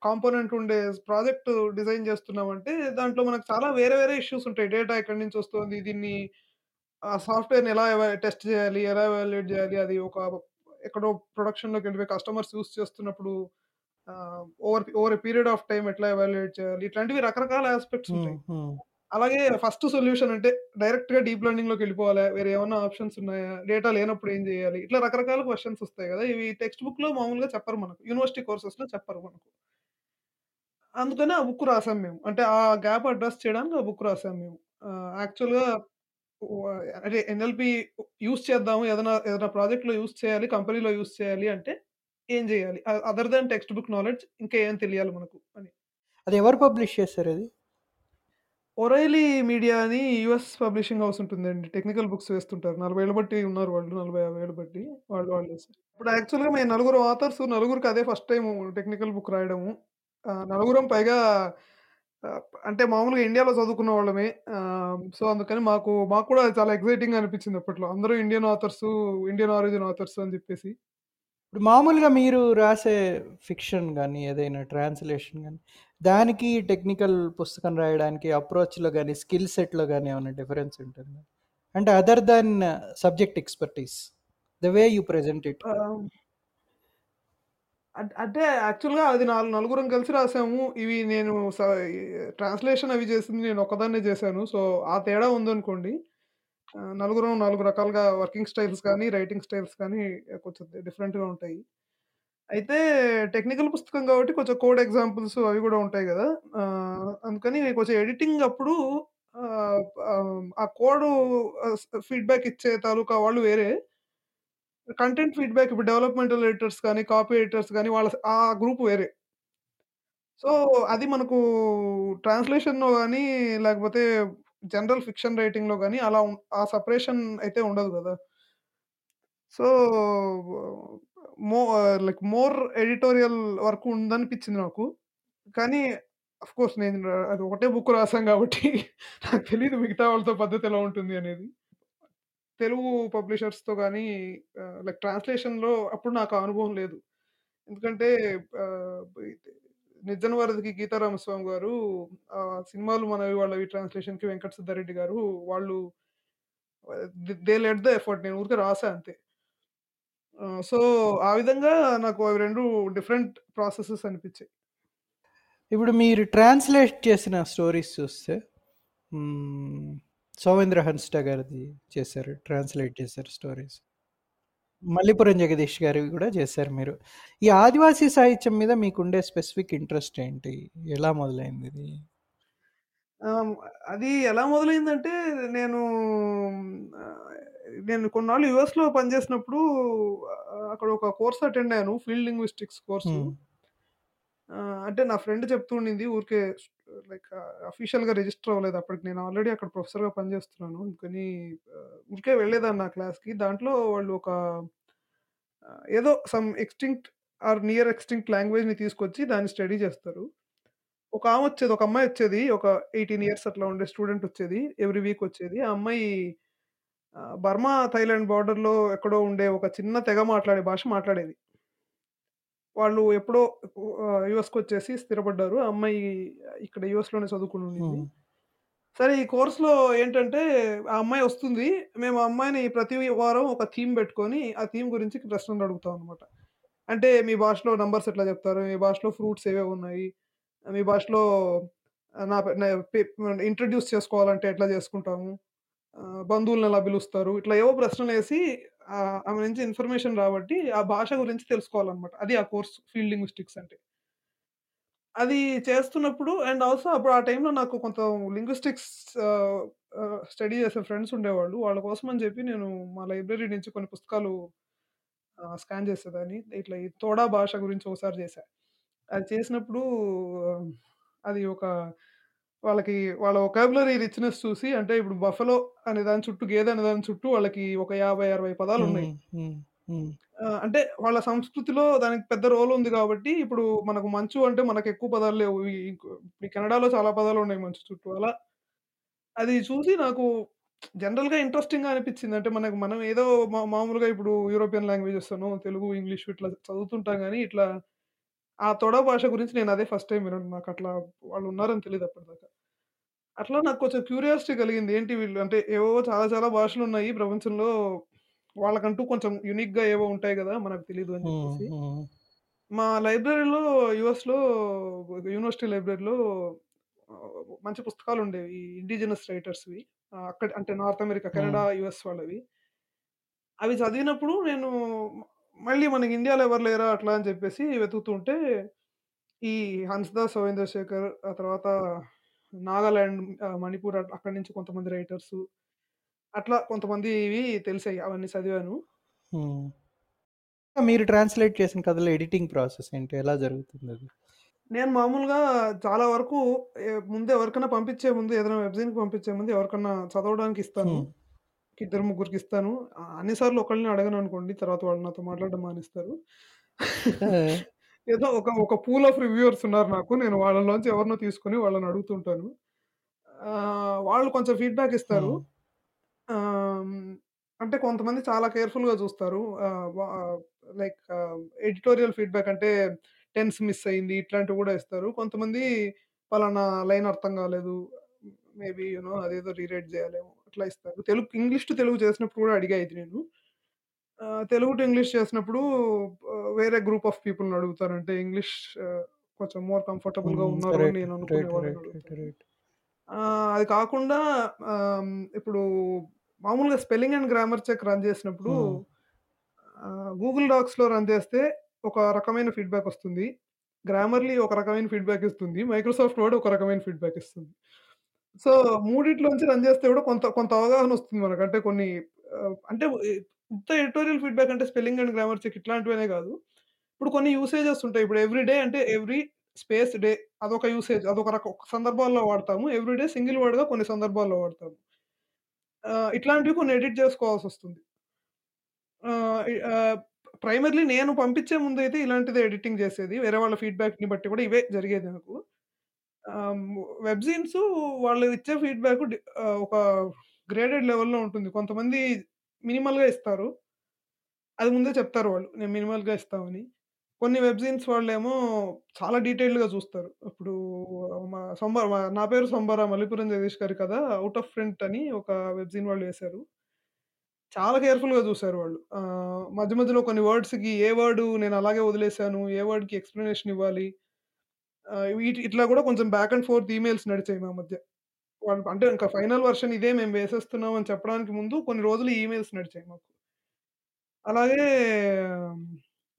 కాంపోనెంట్ ఉండే ప్రాజెక్ట్ డిజైన్ చేస్తున్నామంటే దాంట్లో మనకు చాలా వేరే వేరే ఇష్యూస్ ఉంటాయి. డేటా ఎక్కడి నుంచి వస్తుంది? దీన్ని ఆ సాఫ్ట్‌వేర్‌ని ఎలా ఎవా టెస్ట్ చేయాలి? ఎలా ఎవాల్యుయేట్ చేయాలి? అది ఒక ఎక్కడో ప్రొడక్షన్‌లోకి వెళ్ళిపోయి కస్టమర్స్ యూజ్ చేస్తున్నప్పుడు over over period of time ఎట్లా ఎవాల్యుయేట్ చేయాలి? ఇట్లాంటివి రకరకాల యాస్పెక్ట్స్ హ్మ్. ఉంటాయి. అలాగే ఫస్ట్ సొల్యూషన్ అంటే డైరెక్ట్‌గా డీప్ లెర్నింగ్‌లోకి వెళ్ళిపోవాలా? వేరే ఏమన్నా ఆప్షన్స్ ఉన్నాయా? డేటా లేనప్పుడు ఏం చేయాలి? ఇట్లా రకరకాల క్వెషన్స్ వస్తాయి కదా! ఇవి టెక్స్ట్ బుక్‌లో మామూలుగా చెప్పరు మనకు. యూనివర్సిటీ కోర్సెస్‌లో చెప్పరు మనకు. అందుకని ఆ బుక్ రాసాం మేము. అంటే ఆ గ్యాప్ అడ్రెస్ చేయడానికి ఆ బుక్ రాసాం మేము. ఆహ్, యాక్చువల్‌గా వ అదే ఎన్ఎల్‌పీ యూజ్ చేద్దాము. ఏదైనా ఏదైనా ప్రాజెక్ట్‌లో యూజ్ చేయాలి. కంపెనీలో యూజ్ చేయాలి అంటే ఏం చేయాలి? Other than text book knowledge ఇంకా ఏం తెలియాలి మనకు అని. అది ఎవరు పబ్లిష్ చేశారు అది? ఒరైలీ మీడియా అని యూఎస్ పబ్లిషింగ్ హౌస్ ఉంటుందండి. టెక్నికల్ బుక్స్ వేస్తుంటారు. 40 ఏళ్ళ బట్టి ఉన్నారు వాళ్ళు. 40, 50 ఏళ్ళ బట్టి. వాళ్ళు వాళ్ళు చేసారు. ఇప్పుడు యాక్చువల్‌గా మేము నలుగురు ఆథర్స్ నలుగురికి అదే ఫస్ట్ టైము టెక్నికల్ బుక్ రాయడము. నలుగురం పైగా అంటే మామూలుగా ఇండియాలో చదువుకున్న వాళ్ళమే. సో, అందుకని మాకు మాకు కూడా చాలా ఎక్సైటింగ్‌గా అనిపించింది అప్పట్లో. అందరూ Indian authors, Indian origin authors అని చెప్పేసి. ఇప్పుడు మామూలుగా మీరు రాసే ఫిక్షన్ కానీ ఏదైనా ట్రాన్స్‌లేషన్ కానీ దానికి టెక్నికల్ పుస్తకం రాయడానికి అప్రోచ్‌లో కానీ స్కిల్ సెట్‌లో కానీ ఏమైనా డిఫరెన్స్ ఉంటుందా? అంటే other than subject expertise. The way you present it. అంటే యాక్చువల్‌గా అది నాలుగు నలుగురం కలిసి రాసాము. ఇవి నేను స ట్రాన్స్‌లేషన్ అవి చేసింది నేను ఒక్కదాన్నే చేశాను. సో, ఆ తేడా ఉందనుకోండి. నలుగురం నాలుగు రకాలుగా వర్కింగ్ స్టైల్స్ కానీ, రైటింగ్ స్టైల్స్ కానీ కొంచెం డిఫరెంట్‌గా ఉంటాయి. అయితే టెక్నికల్ పుస్తకం కాబట్టి కొంచెం కోడ్ ఎగ్జాంపుల్స్ అవి గూడా ఉంటాయి గదా! ఆహ్, అందుకని కొంచెం ఎడిటింగ్ అప్పుడు ఆహ్, ఆహ్, ఆ కోడు ఆహ్, స్ ఫీడ్‌బ్యాక్ ఇచ్చే తాలూకా వాళ్ళు వేరే. కంటెంట్ ఫీడ్‌బ్యాక్ ఇప్పుడు డెవలప్‌మెంటల్ ఎడిటర్స్ కానీ, కాపీ ఎడిటర్స్ గానీ వాళ్ళ ఆ గ్రూప్ వేరే. సో, అది మనకు ట్రాన్స్‌లేషన్‌లో కానీ లేకపోతే జనరల్ ఫిక్షన్ రైటింగ్‌లో గాని అలా ఉం ఆ సెపరేషన్ అయితే ఉండదు గదా! So, more like more editorial work ఉందనిపించింది నాకు. కానీ ఆఫ్‌కోర్స్ నేను అది ఒకటే బుక్ రాసాం గాబట్టి *laughs* నాకు తెలీదు మిగతా వాళ్ళతో పద్ధతి ఎలా ఉంటుంది అనేది. తెలుగు పబ్లిషర్స్‌తో గాని ఆహ్, లైక్ ట్రాన్స్‌లేషన్‌లో అప్పుడు నాకు ఆ అనుభవం లేదు. ఎందుకంటే ఆహ్, 'నిర్జన గీతారామస్వామి గారు సినిమాలు మనవి వాళ్ళవి ట్రాన్స్‌లేషన్‌కి వెంకట సిద్ధారెడ్డి గారు వాళ్ళు దే లెట్ ద ఎఫర్ట్ నేను ఊరికే రాసా అంతే. సో, ఆ విధంగా నాకు అవి రెండు డిఫరెంట్ ప్రాసెసెస్ అనిపించాయి. ఇప్పుడు మీరు ట్రాన్స్‌లేట్ చేసిన స్టోరీస్ చూస్తే సౌమేంద్ర హన్స్టా గారిది చేశారు. ట్రాన్స్‌లేట్ చేశారు స్టోరీస్. మల్లీపురం జగదీష్ గారివి గూడా చేశారు మీరు. ఈ ఆదివాసీ సాహిత్యం మీద మీకుండే స్పెసిఫిక్ ఇంట్రెస్ట్ ఏంటి? ఎలా మొదలైందిది? ఆహ్, అది ఎలా మొదలైందంటే నేను ఆహ్, నేను కొన్నాళ్ళు యూఎస్‌లో పనిచేసినప్పుడు ఆహ్, అక్కడ ఒక కోర్స్ అటెండ్ అయ్యాను. Field linguistics course. హ్మ్. అంటే నా ఫ్రెండ్ చెప్తూ ఉండింది. ఊరికే లైక్ అఫీషియల్‌గా రిజిస్టర్ అవ్వలేదు. అప్పటికి నేను ఆల్రెడీ అక్కడ ప్రొఫెసర్‌గా పనిచేస్తున్నాను. అందుకని ఆహ్, ఊరికే వెళ్ళేదాన్ని ఆ క్లాస్‌కి. దాంట్లో వాళ్ళు ఒక ఏదో some extinct or near extinct లాంగ్వేజ్‌ని తీసుకొచ్చి దాన్ని స్టడీ చేస్తారు. ఒక ఆమె వచ్చేది ఒక అమ్మాయి వచ్చేది ఒక 18 ఇయర్స్ అట్లా ఉండే స్టూడెంట్ వచ్చేది. ఎవ్రీ వీక్ వచ్చేది. ఆ అమ్మాయి బర్మా, థైలాండ్ బార్డర్లో ఎక్కడో ఉండే ఒక చిన్న తెగ మాట్లాడే భాష మాట్లాడేది. వాళ్ళు ఎప్పుడో యుఎస్కి వచ్చేసి స్థిరపడ్డారు. అమ్మాయి ఇక్కడ యుఎస్లోనే చదువుకుని ఉండింది. సరే ఈ కోర్స్‌లో ఏంటంటే ఆ అమ్మాయి వస్తుంది. మేము ఆ అమ్మాయిని ప్రతి వారం ఒక థీమ్ పెట్టుకొని, ఆ థీమ్ గురించి ప్రశ్నలు అడుగుతాం అనమాట అంటే మీ భాషలో నంబర్స్ ఎట్లా చెప్తారు? మీ భాషలో ఫ్రూట్స్ ఏవేవి ఉన్నాయి? మీ భాషలో ఆహ్, నా పె నా పె ఇంట్రొడ్యూస్ చేసుకోవాలంటే ఎట్లా చేసుకుంటాము? ఆహ్, బంధువుల్ని ఎలా పిలుస్తారు? ఇట్లా ఏవో ప్రశ్నలేసి ఆహ్, ఆమె నుంచి ఇన్ఫర్మేషన్ రాబట్టి ఆ భాష గురించి తెలుసుకోవాలన్నమాట. అది ఆ కోర్స్ ఫీల్డ్ లింగ్విస్టిక్స్ అంటే. అది చేస్తున్నప్పుడు అండ్ ఆల్సో అప్పుడు ఆ టైంలో నాకు కొంత లింగ్విస్టిక్స్ ఆహ్, ఆహ్, స్టడీ చేసే ఫ్రెండ్స్ ఉండేవాళ్ళు. వాళ్ళ కోసం అని చెప్పి నేను మా లైబ్రరీ నుంచి కొన్ని పుస్తకాలు ఆహ్, స్కాన్ చేసేదాన్ని. ఇట్లా ఈ తోడా భాష గురించి ఒకసారి చేశా. అది చేసినప్పుడు అది ఒక వాళ్ళకి వాళ్ళ వొకాబులరీ రిచ్‌నెస్ చూసి అంటే ఇప్పుడు బఫెలో అనే దాని చుట్టూ గేదె అనే దాని చుట్టూ వాళ్ళకి ఒక 50, 60 పదాలున్నాయి. హ్మ్. హ్మ్. హ్మ్. అంటే వాళ్ళ సంస్కృతిలో దానికి పెద్ద రోల్ ఉంది కాబట్టి ఇప్పుడు మనకు మంచు అంటే మనకెక్కువ పదాలు లేవు. ఈ ఈ కెనడాలో చాలా పదాలున్నాయి మంచు చుట్టూ. అలా అది చూసి నాకు జనరల్‌గా ఇంట్రెస్టింగ్‌గా అనిపించింది. అంటే మనకు మనం ఏదో మా మామూలుగా ఇప్పుడు యూరోపియన్ లాంగ్వేజెస్ అనో, తెలుగు, ఇంగ్లీష్ ఇట్లా చదువుతుంటాం గానీ, ఇట్లా ఆ తొడ భాష గురించి నేను అదే ఫస్ట్ టైమ్ వినడం. నాకట్లా వాళ్ళు ఉన్నారని తెలీదు అప్పటిదాకా. అట్లా నాకు కొంచెం క్యూరియాసిటీ కలిగింది. ఏంటి వీళ్ళు అంటే ఏవేవో చాలా చాలా భాషలున్నాయి ప్రపంచంలో. వాళ్ళకంటూ కొంచెం యూనిక్‌గా ఏవో ఉంటాయి గదా! మనకు తెలీదు అని. హ్మ్. మా లైబ్రరీలో యూఎస్‌లో యూనివర్సిటీ లైబ్రరీలో మంచి పుస్తకాలుండేవి. ఈ ఇండిజినస్ రైటర్స్‌వి. అక్కడ అంటే నార్త్ అమెరికా. కెనడా, యూఎస్ వాళ్ళవి. అవి చదివినప్పుడు నేను మళ్ళీ మనకి ఇండియాలో ఎవరు లేరా అట్లా అని చెప్పేసి వెతుకుతూ ఉంటే, ఈ 'హన్స్‌దాస్ సోమేంద్ర శేఖర్' ఆ తర్వాత నాగాలాండ్, మణిపూర్ అక్కడి నుంచి కొంతమంది రైటర్సు. అట్లా కొంతమందివి తెలిసాయి. అవన్నీ చదివాను. హ్మ్. మీరు ట్రాన్స్‌లేట్ చేసిన కథలో ఎడిటింగ్ ప్రాసెస్ ఏంటి? ఎలా జరుగుతుందది? నేను మామూలుగా చాలా వరకు ఎ ముందు ఎవరికన్నా పంపించే ముందు ఏదైనా వెబ్‌జైన్‌కి పంపించే ముందు ఎవరికన్నా చదవడానికి ఇస్తాను. హ్మ్. ఇద్దరు ముగ్గురికి ఇస్తాను. ఆహ్, అన్ని సార్లు ఒకళ్ళని అడగననుకోండి. తర్వాత వాళ్ళు నాతో మాట్లాడడం మానేస్తారు. ఆ! ఏదో ఒక ఒక పూల్ ఆఫ్ రివ్యూవర్స్ ఉన్నారు నాకు. నేను వాళ్ళలోంచి ఎవరినో తీసుకొని వాళ్ళని అడుగుతుంటాను. ఆహ్, వాళ్ళు కొంచెం ఫీడ్‌బ్యాక్ ఇస్తారు. హ్మ్. ఆహ్, అంటే కొంతమంది చాలా కేర్‌ఫుల్‌గా చూస్తారు. ఆహ్, వ లైక్ ఆహ్, ఎడిటోరియల్ ఫీడ్‌బ్యాక్ అంటే టెన్స్ మిస్ అయింది. ఇట్లాంటివి గూడా ఇస్తారు. కొంతమంది పలానా లైన్ అర్థం కాలేదు. మేబీ యూ నో అదేదో రీరైట్ చేయాలేమో అట్లా ఇస్తారు. తెలుగు ఇంగ్లీష్ టు తెలుగు చేసినప్పుడు కూడా అడిగా ఇది నేను. ఆహ్, తెలుగు టు ఇంగ్లీష్ చేసినప్పుడు ఆహ్, వేరే గ్రూప్ ఆఫ్ పీపుల్‌ని అడుగుతాను. అంటే ఇంగ్లీష్ ఆహ్, కొంచెం మోర్ కంఫర్టబుల్‌గా హ్మ్. ఉన్నారు అని రైట్. నేను అనుకునే రైట్. వాళ్ళని రైట్. రైట్. అడుగుతాను. రైట్. ఆహ్, అది కాకుండా ఆహ్, ఇప్పుడు మామూలుగా spelling and grammar check run చేసినప్పుడు హ్మ్. గూగుల్ డాక్స్‌లో రన్ చేస్తే ఒక రకమైన ఫీడ్‌బ్యాక్ వస్తుంది. గ్రామర్‌లీ ఒక రకమైన ఫీడ్‌బ్యాక్ ఇస్తుంది. మైక్రోసాఫ్ట్ వర్డ్ ఒక రకమైన ఫీడ్‌బ్యాక్ ఇస్తుంది. సో, మూడిట్లోంచి రన్ చేస్తే కూడా కొంత కొంత అవగాహన వస్తుంది మనకు. అంటే కొన్ని ఆహ్, అంటే ఎ ఉత్త ఎడిటోరియల్ ఫీడ్‌బ్యాక్ అంటే స్పెల్లింగ్ అండ్ గ్రామర్ చెక్ ఇట్లాంటివనే కాదు. ఇప్పుడు కొన్ని యూసేజెస్ ఉంటాయి. ఇప్పుడు ఎవ్రీ డే అంటే ఎవ్రీ స్పేస్ డే అదొక యూసేజ్. అదొక రకం సందర్భాల్లో వాడతాము. ఎవ్రీ డే సింగిల్ వర్డ్‌గా కొన్ని సందర్భాల్లో వాడతాము. ఇట్లాంటివి కొన్ని ఎడిట్ చేసుకోవాల్సొస్తుంది. ఆహ్, ఆహ్, ప్రైమర్‌లీ నేను పంపించే ముందైతే ఇలాంటిదే ఎడిటింగ్ చేసేది. వేరే వాళ్ళ ఫీడ్‌బ్యాక్‌ని బట్టి కూడా ఇవే జరిగేది నాకు. ఆహ్, వెబ్ సీన్స్ వాళ్ళు ఇచ్చే ఫీడ్‌బ్యాక్ డి ఆహ్, ఒక గ్రేడెడ్ లెవెల్‌లో ఉంటుంది. కొంతమంది మినిమల్‌గా ఇస్తారు. అది ముందే చెప్తారు వాళ్ళు. నేను మినిమల్‌గా ఇస్తామని. కొన్ని వెబ్ సీన్స్ వాళ్ళేమో చాలా డీటెయిల్డ్‌గా చూస్తారు. ఇప్పుడు మా సంబ మా నా పేరు సంబర మల్లీపురం జగదీష్ గారి కథ ఔట్ ఆఫ్ ప్రింట్ అని ఒక వెబ్ సీన్ వాళ్ళు వేశారు. చాలా కేర్‌ఫుల్‌గా చూసారు వాళ్ళు. ఆహ్, మధ్య మధ్యలో కొన్ని వర్డ్స్‌కి ఏ వర్డ్ నేను అలాగే వదిలేసాను. ఏ వర్డ్‌కి ఎక్స్‌ప్లనేషన్ ఇవ్వాలి. ఆహ్, వీటి ఇట్లా కూడా కొంచెం బ్యాక్ అండ్ ఫోర్త్ ఈమెయిల్స్ నడిచాయి మా మధ్య. వాళ్ళు అంటే ఇంకా ఫైనల్ వెర్షన్ ఇదే మేము వేసేస్తున్నాం అని చెప్పడానికి ముందు కొన్ని రోజులు ఈమెయిల్స్ నడిచాయి మాకు. అలాగే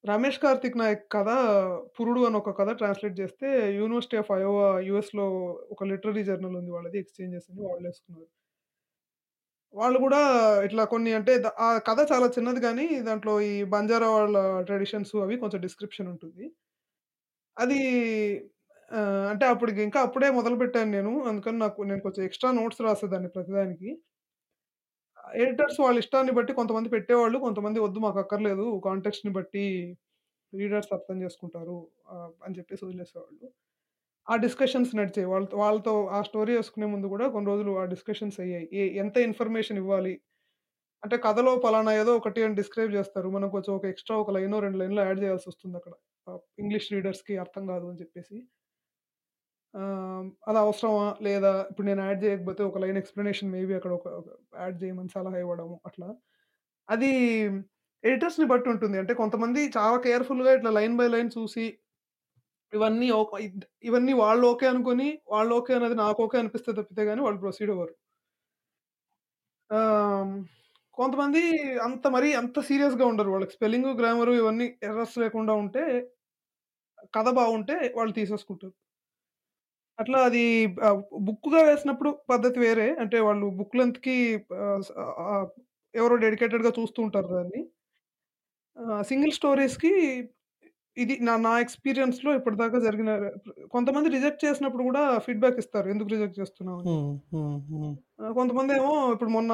రమేష్ కార్తిక్ నాయక్ కథ 'పురుడు' అని ఒక కథ ట్రాన్స్‌లేట్ చేస్తే యూనివర్సిటీ ఆఫ్ అయోవా యూఎస్‌లో ఒక లిటరరీ జర్నల్ ఉంది వాళ్ళది ఎక్స్‌చేంజెస్ అని వాళ్ళేసుకున్నారు. వాళ్ళు గూడా ఇట్లా కొన్ని అంటే ద ఆ కథ చాలా చిన్నది గానీ, దాంట్లో ఈ బంజారా వాళ్ళ ట్రెడిషన్స్ అవి కొంచెం డిస్క్రిప్షన్ ఉంటుంది. అది ఆహ్, అంటే అప్పటికి ఇంకా అప్పుడే మొదలుపెట్టాను నేను. అందుకని నాకు నేను కొంచెం ఎక్స్‌ట్రా నోట్స్ రాసేదాన్ని ప్రతిదానికి. ఎడిటర్స్ వాళ్ళ ఇష్టాన్ని బట్టి కొంతమంది పెట్టేవాళ్ళు. కొంతమంది వద్దు మాకు అక్కర్లేదు కాంటెక్స్ట్‌ని బట్టి రీడర్స్ అర్థం చేసుకుంటారు ఆహ్, అని చెప్పేసి వదిలేసేవాళ్ళు. ఆ డిస్కషన్స్ నడిచాయి. వాళ్ళతో వాళ్ళతో ఆ స్టోరీ వేసుకునే ముందు కూడా కొన్ని రోజులు ఆ డిస్కషన్స్ అయ్యాయి. ఏ ఎంత ఇన్ఫర్మేషన్ ఇవ్వాలి? అంటే కథలో పలానా ఏదో ఒకటి అని డిస్క్రైబ్ చేస్తారు మనం కొంచెం ఒక ఎక్స్‌ట్రా ఒక లైనో, రెండు లైన్‌లో యాడ్ చేయాల్సి వస్తుంది అక్కడ ఇంగ్లీష్ రీడర్స్‌కి అర్థం కాదు అని చెప్పేసి. ఆహ్, అది అవసరమా? లేదా? ఇప్పుడు నేను యాడ్ చేయకపోతే ఒక లైన్ ఎక్స్‌ప్లనేషన్ మేబీ అక్కడ ఒక ఒక యాడ్ చేయమని సలహా ఇవ్వడము అట్లా. అది ఎడిటర్స్‌ని బట్టి ఉంటుంది. అంటే కొంతమంది చాలా కేర్‌ఫుల్‌గా ఇట్లా లైన్ బై లైన్ చూసి ఇవన్నీ ఓక్ ఇద్ ఇవన్నీ వాళ్ళు ఓకే అనుకోని, వాళ్ళు ఓకే అనేది నాకు ఓకే అనిపిస్తే తప్పితే గాని వాళ్ళు ప్రొసీడ్ అవ్వరు. ఆహ్, కొంతమంది అంత మరీ అంత సీరియస్‌గా ఉండరు. వాళ్ళకి స్పెల్లింగు, గ్రామరు ఇవన్నీ ఎర్రర్స్ లేకుండా ఉంటే, కథ బావుంటే వాళ్ళు తీసేసుకుంటారు. అట్లా అది ఆహ్, బుక్‌గా వేసినప్పుడు పద్ధతి వేరే. అంటే వాళ్ళు బుక్ లెంగ్త్‌కి ఆహ్, స ఆహ్, ఎవరో డెడికేటెడ్‌గా చూస్తూ ఉంటారు దాన్ని. సింగిల్ స్టోరీస్‌కి ఇది నా నా ఎక్స్‌పీరియన్స్‌లో ఇప్పటిదాకా జరిగిన కొంతమంది రిజెక్ట్ చేసినప్పుడు గూడా ఫీడ్‌బ్యాక్ ఇస్తారు. ఎందుకు రిజెక్ట్ చేస్తున్నావు అని. హ్మ్. హ్మ్. హ్మ్. ఆహ్, కొంతమందేమో ఇప్పుడు మొన్న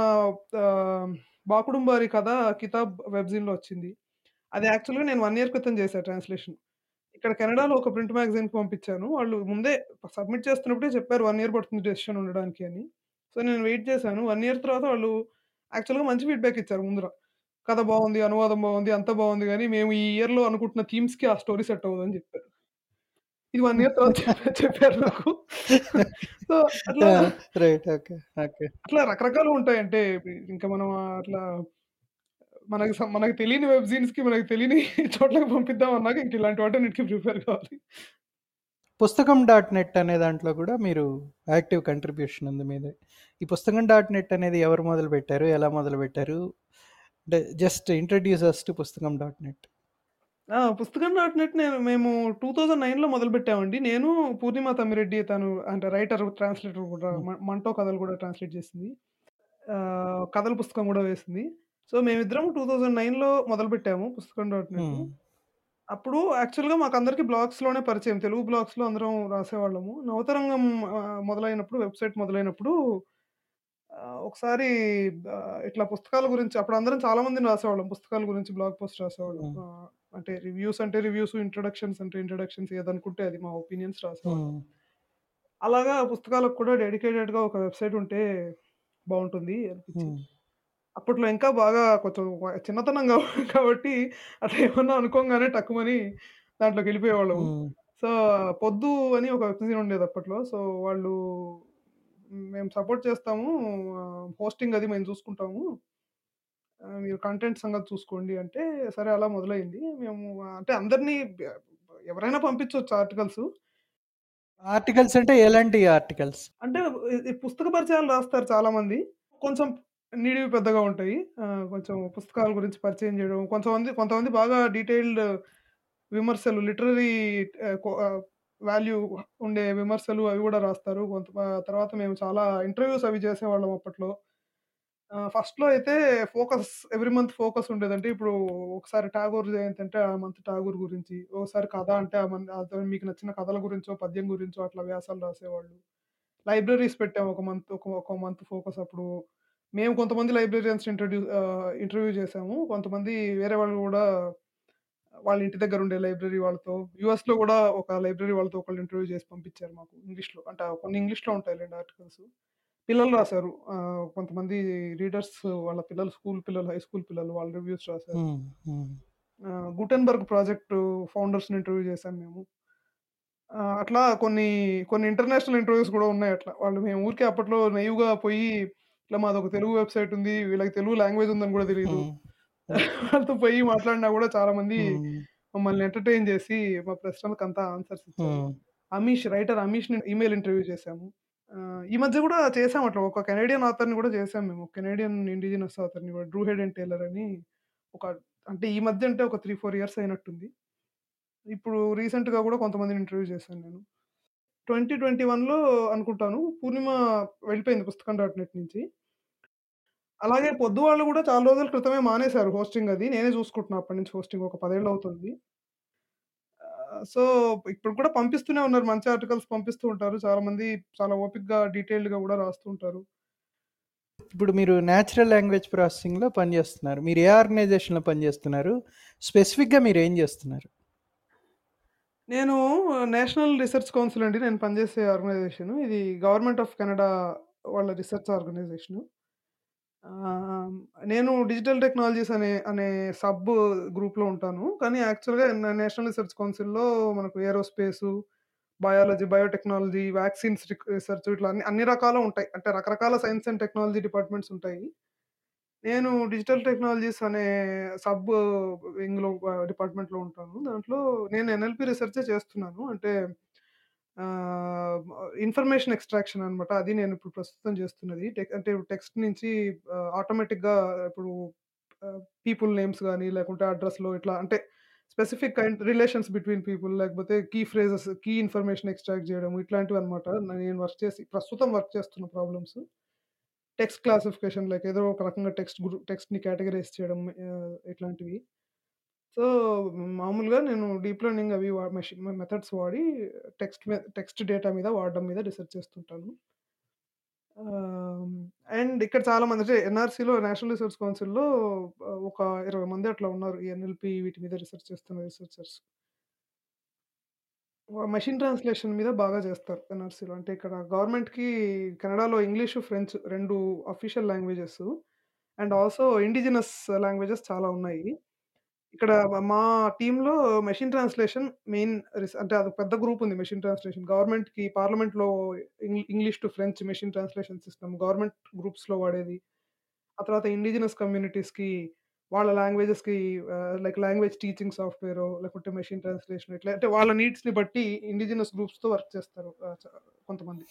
ఆహ్, 'బాకుడుంబారి' కథ 'కితాబ్' వెబ్ జీన్‌లో వచ్చింది. అది యాక్చువల్‌గా నేను 1 ఇయర్ క్రితం చేశా ట్రాన్స్‌లేషన్. ఇక్కడ కెనడాలో ఒక ప్రింట్ మ్యాగజైన్‌కి పంపించాను. వాళ్ళు ముందే సబ్మిట్ చేస్తున్నప్పుడే చెప్పారు 1 ఇయర్ పడుతుంది డెసిషన్ ఉండడానికి అని. సో, నేను వెయిట్ చేశాను. 1 ఇయర్ తర్వాత వాళ్ళు యాక్చువల్‌గా మంచి ఫీడ్‌బ్యాక్ ఇచ్చారు ముందర. కథ బావుంది, అనువాదం బావుంది, అంతా బావుంది గానీ మేము ఈ ఇయర్‌లో అనుకుంటున్న థీమ్స్‌కి ఆ స్టోరీ సెట్ అవ్వదని చెప్పారు. ఇది 1 ఇయర్ తర్వాత చెప్పా చెప్పారు నాకు. సో, అట్లా! రైట్. ఓకే. ఓకే. అట్లా రకరకాలుగుంటాయి. అంటే ఇంకా మనం అట్లా మనకు సం మనకు తెలియని వెబ్ సీన్స్‌కి మనకు తెలియని *laughs* చోట్లకి పంపిద్దాం అన్నాక ఇంక ఇలాంటి వాటన్నిటికి ప్రిపేర్ కావాలి. పుస్తకం డాట్ నెట్ అనే దాంట్లో కూడా మీరు యాక్టివ్ కంట్రిబ్యూషన్ ఉంది మీది. ఈ పుస్తకం డాట్ నెట్ అనేది ఎవరు మొదలుపెట్టారు? ఎలా మొదలుపెట్టారు? అంటే just introduce us to Pustakam dot net. ఆ! పుస్తకం డాట్ నెట్ నేను మేము 2009లో మొదలుపెట్టామండి. నేను, పూర్ణిమ తమ్మిరెడ్డి తను అంటే రైటర్, ట్రాన్స్‌లేటర్ కూడా హ్మ్. మ 'మంటో' కథలు కూడా ట్రాన్స్‌లేట్ చేసింది. ఆహ్, కథల పుస్తకం కూడా వేసింది. సో, మేమిద్దరం 2009లో మొదలుపెట్టాము పుస్తకం డాట్ నెట్. హ్మ్. అప్పుడు యాక్చువల్‌గా మాకందరికి బ్లాగ్స్‌లోనే పరిచయం. తెలుగు బ్లాగ్స్‌లో అందరం రాసేవాళ్ళము. నవతరంగం ఆహ్, మొదలైనప్పుడు వెబ్‌సైట్ మొదలైనప్పుడు ఆహ్, ఒకసారి ఆహ్, ఇట్లా పుస్తకాల గురించి అప్పుడు అందరం చాలా మందిని రాసేవాళ్ళం. పుస్తకాల గురించి బ్లాగ్ పోస్ట్ రాసేవాళ్ళం. హ్మ్. ఆహ్, అంటే రివ్యూస్ అంటే రివ్యూస్, ఇంట్రొడక్షన్స్ అంటే ఇంట్రొడక్షన్స్ ఏదనుకుంటే అది మా ఒపీనియన్స్ రాసేవాళ్ళం. హ్మ్. అలాగా పుస్తకాలకు కూడా డెడికేటెడ్‌గా ఒక వెబ్‌సైట్ ఉంటే బావుంటుంది అనిపించి. హ్మ్. అప్పట్లో ఇంకా బాగా కొంచెం చిన్నతనం *laughs* కాబట్టి అట్లా ఏమన్నా అనుకోంగానే టక్కుమని దాంట్లోకెళ్ళిపోయేవాళ్ళము. హ్మ్. సో, 'పొద్దు' అని ఒక వెబ్ సీరీస్ ఉండేది అప్పట్లో. సో, వాళ్ళు మేము సపోర్ట్ చేస్తాము. ఆహ్, హోస్టింగ్ అది మేము చూసుకుంటాము. ఆహ్, మీరు కంటెంట్ సంగతి చూసుకోండి అంటే, సరే అలా మొదలైంది. మేము అంటే అందరిని బ ఎవరైనా పంపించొచ్చు ఆర్టికల్స్. ఆర్టికల్స్ అంటే ఎలాంటి ఆర్టికల్స్? అంటే ఈ ఈ పుస్తక పరిచయాలు రాస్తారు చాలామంది. కొంచెం నీడివి పెద్దగా ఉంటాయి. ఆహ్, కొంచెం పుస్తకాల గురించి పరిచయం చేయడం. కొంతమంది కొంతమంది బాగా డీటెయిల్డ్ విమర్శలు లిటరరీ ఆహ్, కొ ఆహ్, వాల్యూ ఉండే విమర్శలు అవి గూడా రాస్తారు. కొంత తర్వాత మేము చాలా ఇంటర్వ్యూస్ అవి చేసేవాళ్ళం అప్పట్లో. ఆహ్, ఫస్ట్‌లో అయితే ఫోకస్ ఎవ్రీ మంత్ ఫోకస్ ఉండేదంటే, ఇప్పుడు ఒకసారి 'ఠాగూర్ జయంతి' అంటే ఆ మంత్ 'ఠాగూర్' గురించి, ఓసారి కథ అంటే ఆ అదో మీకు నచ్చిన కథల గురించో, పద్యం గురించో అట్లా వ్యాసాలు రాసేవాళ్ళు. లైబ్రరీస్ పెట్టాము ఒక మంత్ ఒక ఒక మంత్ ఫోకస్ అప్పుడు. మేము కొంతమంది లైబ్రేరియన్స్‌ని ఇంట్రొడ్యూ ఇంటర్వ్యూ చేసాము. కొంతమంది వేరే వాళ్ళు గూడా వాళ్ళ ఇంటి దగ్గర ఉండే లైబ్రరీ వాళ్ళతో, యూఎస్‌లో గూడా ఒక లైబ్రరీ వాళ్ళతో ఒకళ్ళు ఇంటర్వ్యూ చేసి పంపించారు మాకు ఇంగ్లీష్‌లో. అంటే కొన్ని ఇంగ్లీష్‌లో ఉంటాయిలెండి ఆర్టికల్స్. పిల్లలు. ఆహ్, కొంతమంది రీడర్స్ వాళ్ళ పిల్లలు స్కూల్ పిల్లలు, హై స్కూల్ పిల్లలు వాళ్ళు రివ్యూస్. ఆహ్, గుటెన్బర్గ్ ప్రాజెక్టు ఫౌండర్స్‌ని ఇంటర్వ్యూ చేసాం మేము. అట్లా కొన్ని, కొన్ని ఇంటర్నేషనల్ ఇంటర్వ్యూస్ గూడా ఉన్నాయి అట్లా. వాళ్ళు మేము ఊరికే అప్పట్లో నైవ్‌గా పోయి, ఇట్లా మాదొక తెలుగు వెబ్‌సైట్ ఉంది. వీళ్ళకి తెలుగు లాంగ్వేజ్ ఉందని. హ్మ్. హ్మ్. *laughs* వాళ్ళతో పోయి మాట్లాడినా గూడా చాలామంది హ్మ్. మమ్మల్ని ఎంటర్‌టైన్ చేసి మా ప్రశ్నలకంతా ఆన్సర్స్ ఇచ్చారు. అమీష్ రైటర్ అమీష్‌ని ఈమెయిల్ ఇంటర్వ్యూ. ఆహ్, ఈ మధ్య గూడా చేసాం అట్లా ఒక కెనేడియన్ ఆథర్‌ని గూడా చేసాం మేము. కెనేడియన్ ఇండిజినస్ ఆథర్‌ని గూడా డ్రూ హెడెన్ టేలర్ అని ఒక అంటే ఈ మధ్య అంటే ఒక 3, 4 ఇయర్స్ అయినట్టుంది. ఇప్పుడు రీసెంట్‌గా గూడా కొంతమందిని ఇంటర్వ్యూ చేశాను నేను. 2021లో అనుకుంటాను. పూర్ణిమ వెళ్ళిపోయింది పుస్తకం డాట్ నెట్ నుంచి. అలాగే పొద్దు వాళ్ళు గూడా చాలా రోజుల క్రితమే మానేశారు హోస్టింగ్ అది. నేనే చూసుకుంటున్నా అప్పటి నుంచి హోస్టింగ్ ఒక 10 ఏళ్ళు అవుతుంది. సో, ఇప్పుడు కూడా పంపిస్తూనే ఉన్నారు. మంచి ఆర్టికల్స్ పంపిస్తూ ఉంటారు. చాలామంది చాలా ఓపికగా, డీటెయిల్డ్‌గా గూడా రాస్తూ ఉంటారు. ఇప్పుడు మీరు నేచురల్ లాంగ్వేజ్ ప్రాసెసింగ్‌లో పనిచేస్తున్నారు. మీరు ఏ ఆర్గనైజేషన్‌లో పనిచేస్తున్నారు? స్పెసిఫిక్‌గా మీరేం చేస్తున్నారు? నేను నేషనల్ రీసెర్చ్ కౌన్సిల్ అండి నేను పనిచేసే ఆర్గనైజేషను. ఇది గవర్నమెంట్ ఆఫ్ కెనడా వాళ్ళ రీసెర్చ్ ఆర్గనైజేషను. ఆహ్, నేను డిజిటల్ టెక్నాలజీస్ అనే అనే సబ్ గ్రూప్‌లో ఉంటాను. కానీ యాక్చువల్‌గా నేషనల్ రీసెర్చ్ కౌన్సిల్‌లో మనకు ఏరోస్పేసు, బయాలజీ, బయోటెక్నాలజీ, వ్యాక్సిన్స్ రిక్ రిసెర్చ్ ఇట్లా అన్ని అన్ని రకాలు ఉంటాయి. అంటే రకరకాల సైన్స్ అండ్ టెక్నాలజీ డిపార్ట్‌మెంట్స్ ఉంటాయి. నేను డిజిటల్ టెక్నాలజీస్ అనే సబ్ వింగ్‌లో ఆహ్, డిపార్ట్‌మెంట్‌లో ఉంటాను. దాంట్లో నేను ఎన్ఎల్‌పి రిసర్చే చేస్తున్నాను. అంటే ఆహ్, ఇన్ఫర్మేషన్ ఎక్స్‌ట్రాక్షన్ అన్నమాట. అది నేను ఇప్పుడు ప్రస్తుతం చేస్తున్నది. టెక్ అంటే టెక్స్ట్ నుంచి ఆహ్, ఆటోమేటిక్‌గా ఇప్పుడు ఆహ్, పీపుల్ నేమ్స్ గాని, లేకుంటే అడ్రెస్‌లో ఇట్లా అంటే specific kind relations between people లేకపోతే key phrases, key information extract చేయడం ఇట్లాంటివన్నమాట. నేను వర్క్ చేసి ప్రస్తుతం వర్క్ చేస్తున్న ప్రాబ్లమ్స్. టెక్స్ట్ క్లాసిఫికేషన్ లైక్ ఏదో ఒక రకంగా టెక్స్ట్ గ్రూప్ టెక్స్ట్‌ని కేటగరైజ్ చేయడం ఆహ్, ఇట్లాంటివి. సో, మామూలుగా నేను డీప్ లెర్నింగ్ అవి వా మెషిన్ మెథడ్స్ వాడి టెక్స్ట్ మీద టెక్స్ట్ డేటా మీద వాడడం మీద రిసర్చ్ చేస్తుంటాను. ఆహ్, అండ్ ఇక్కడ చాలా మంది అంటే ఎన్ఆర్‌సీలో నేషనల్ రిసర్చ్ కౌన్సిల్‌లో ఆహ్, ఒక 20 మంది అట్లా ఉన్నారు. ఈ ఎన్ఎల్‌పి వీటి మీద రిసర్చ్ చేస్తున్న రిసర్చర్స్. మెషిన్ ట్రాన్స్‌లేషన్ మీద బాగా చేస్తారు ఎన్ఆర్‌సీలో. అంటే ఇక్కడ గవర్నమెంట్‌కి కెనడాలో ఇంగ్లీషు, ఫ్రెంచ్ రెండు official languages and also indigenous languages చాలా ఉన్నాయి. ఇక్కడ మా టీంలో మెషిన్ ట్రాన్స్‌లేషన్ మెయిన్ అంటే అది పెద్ద గ్రూప్ ఉంది మెషిన్ ట్రాన్స్‌లేషన్. గవర్నమెంట్‌కి పార్లమెంట్‌లో ఇంగ్ English to French machine translation system government గ్రూప్స్‌లో వాడేది. ఆ తర్వాత ఇండిజినస్ కమ్యూనిటీస్‌కి వాళ్ళ లాంగ్వేజెస్‌కి లైక్ లాంగ్వేజ్ టీచింగ్ సాఫ్ట్‌వేరో లేకుంటే మెషిన్ ట్రాన్స్‌లేషన్ ఇట్లా అంటే వాళ్ళ నీడ్స్‌ని బట్టి ఇండిజినస్ గ్రూప్స్‌తో వర్క్ చేస్తారు కొంతమంది.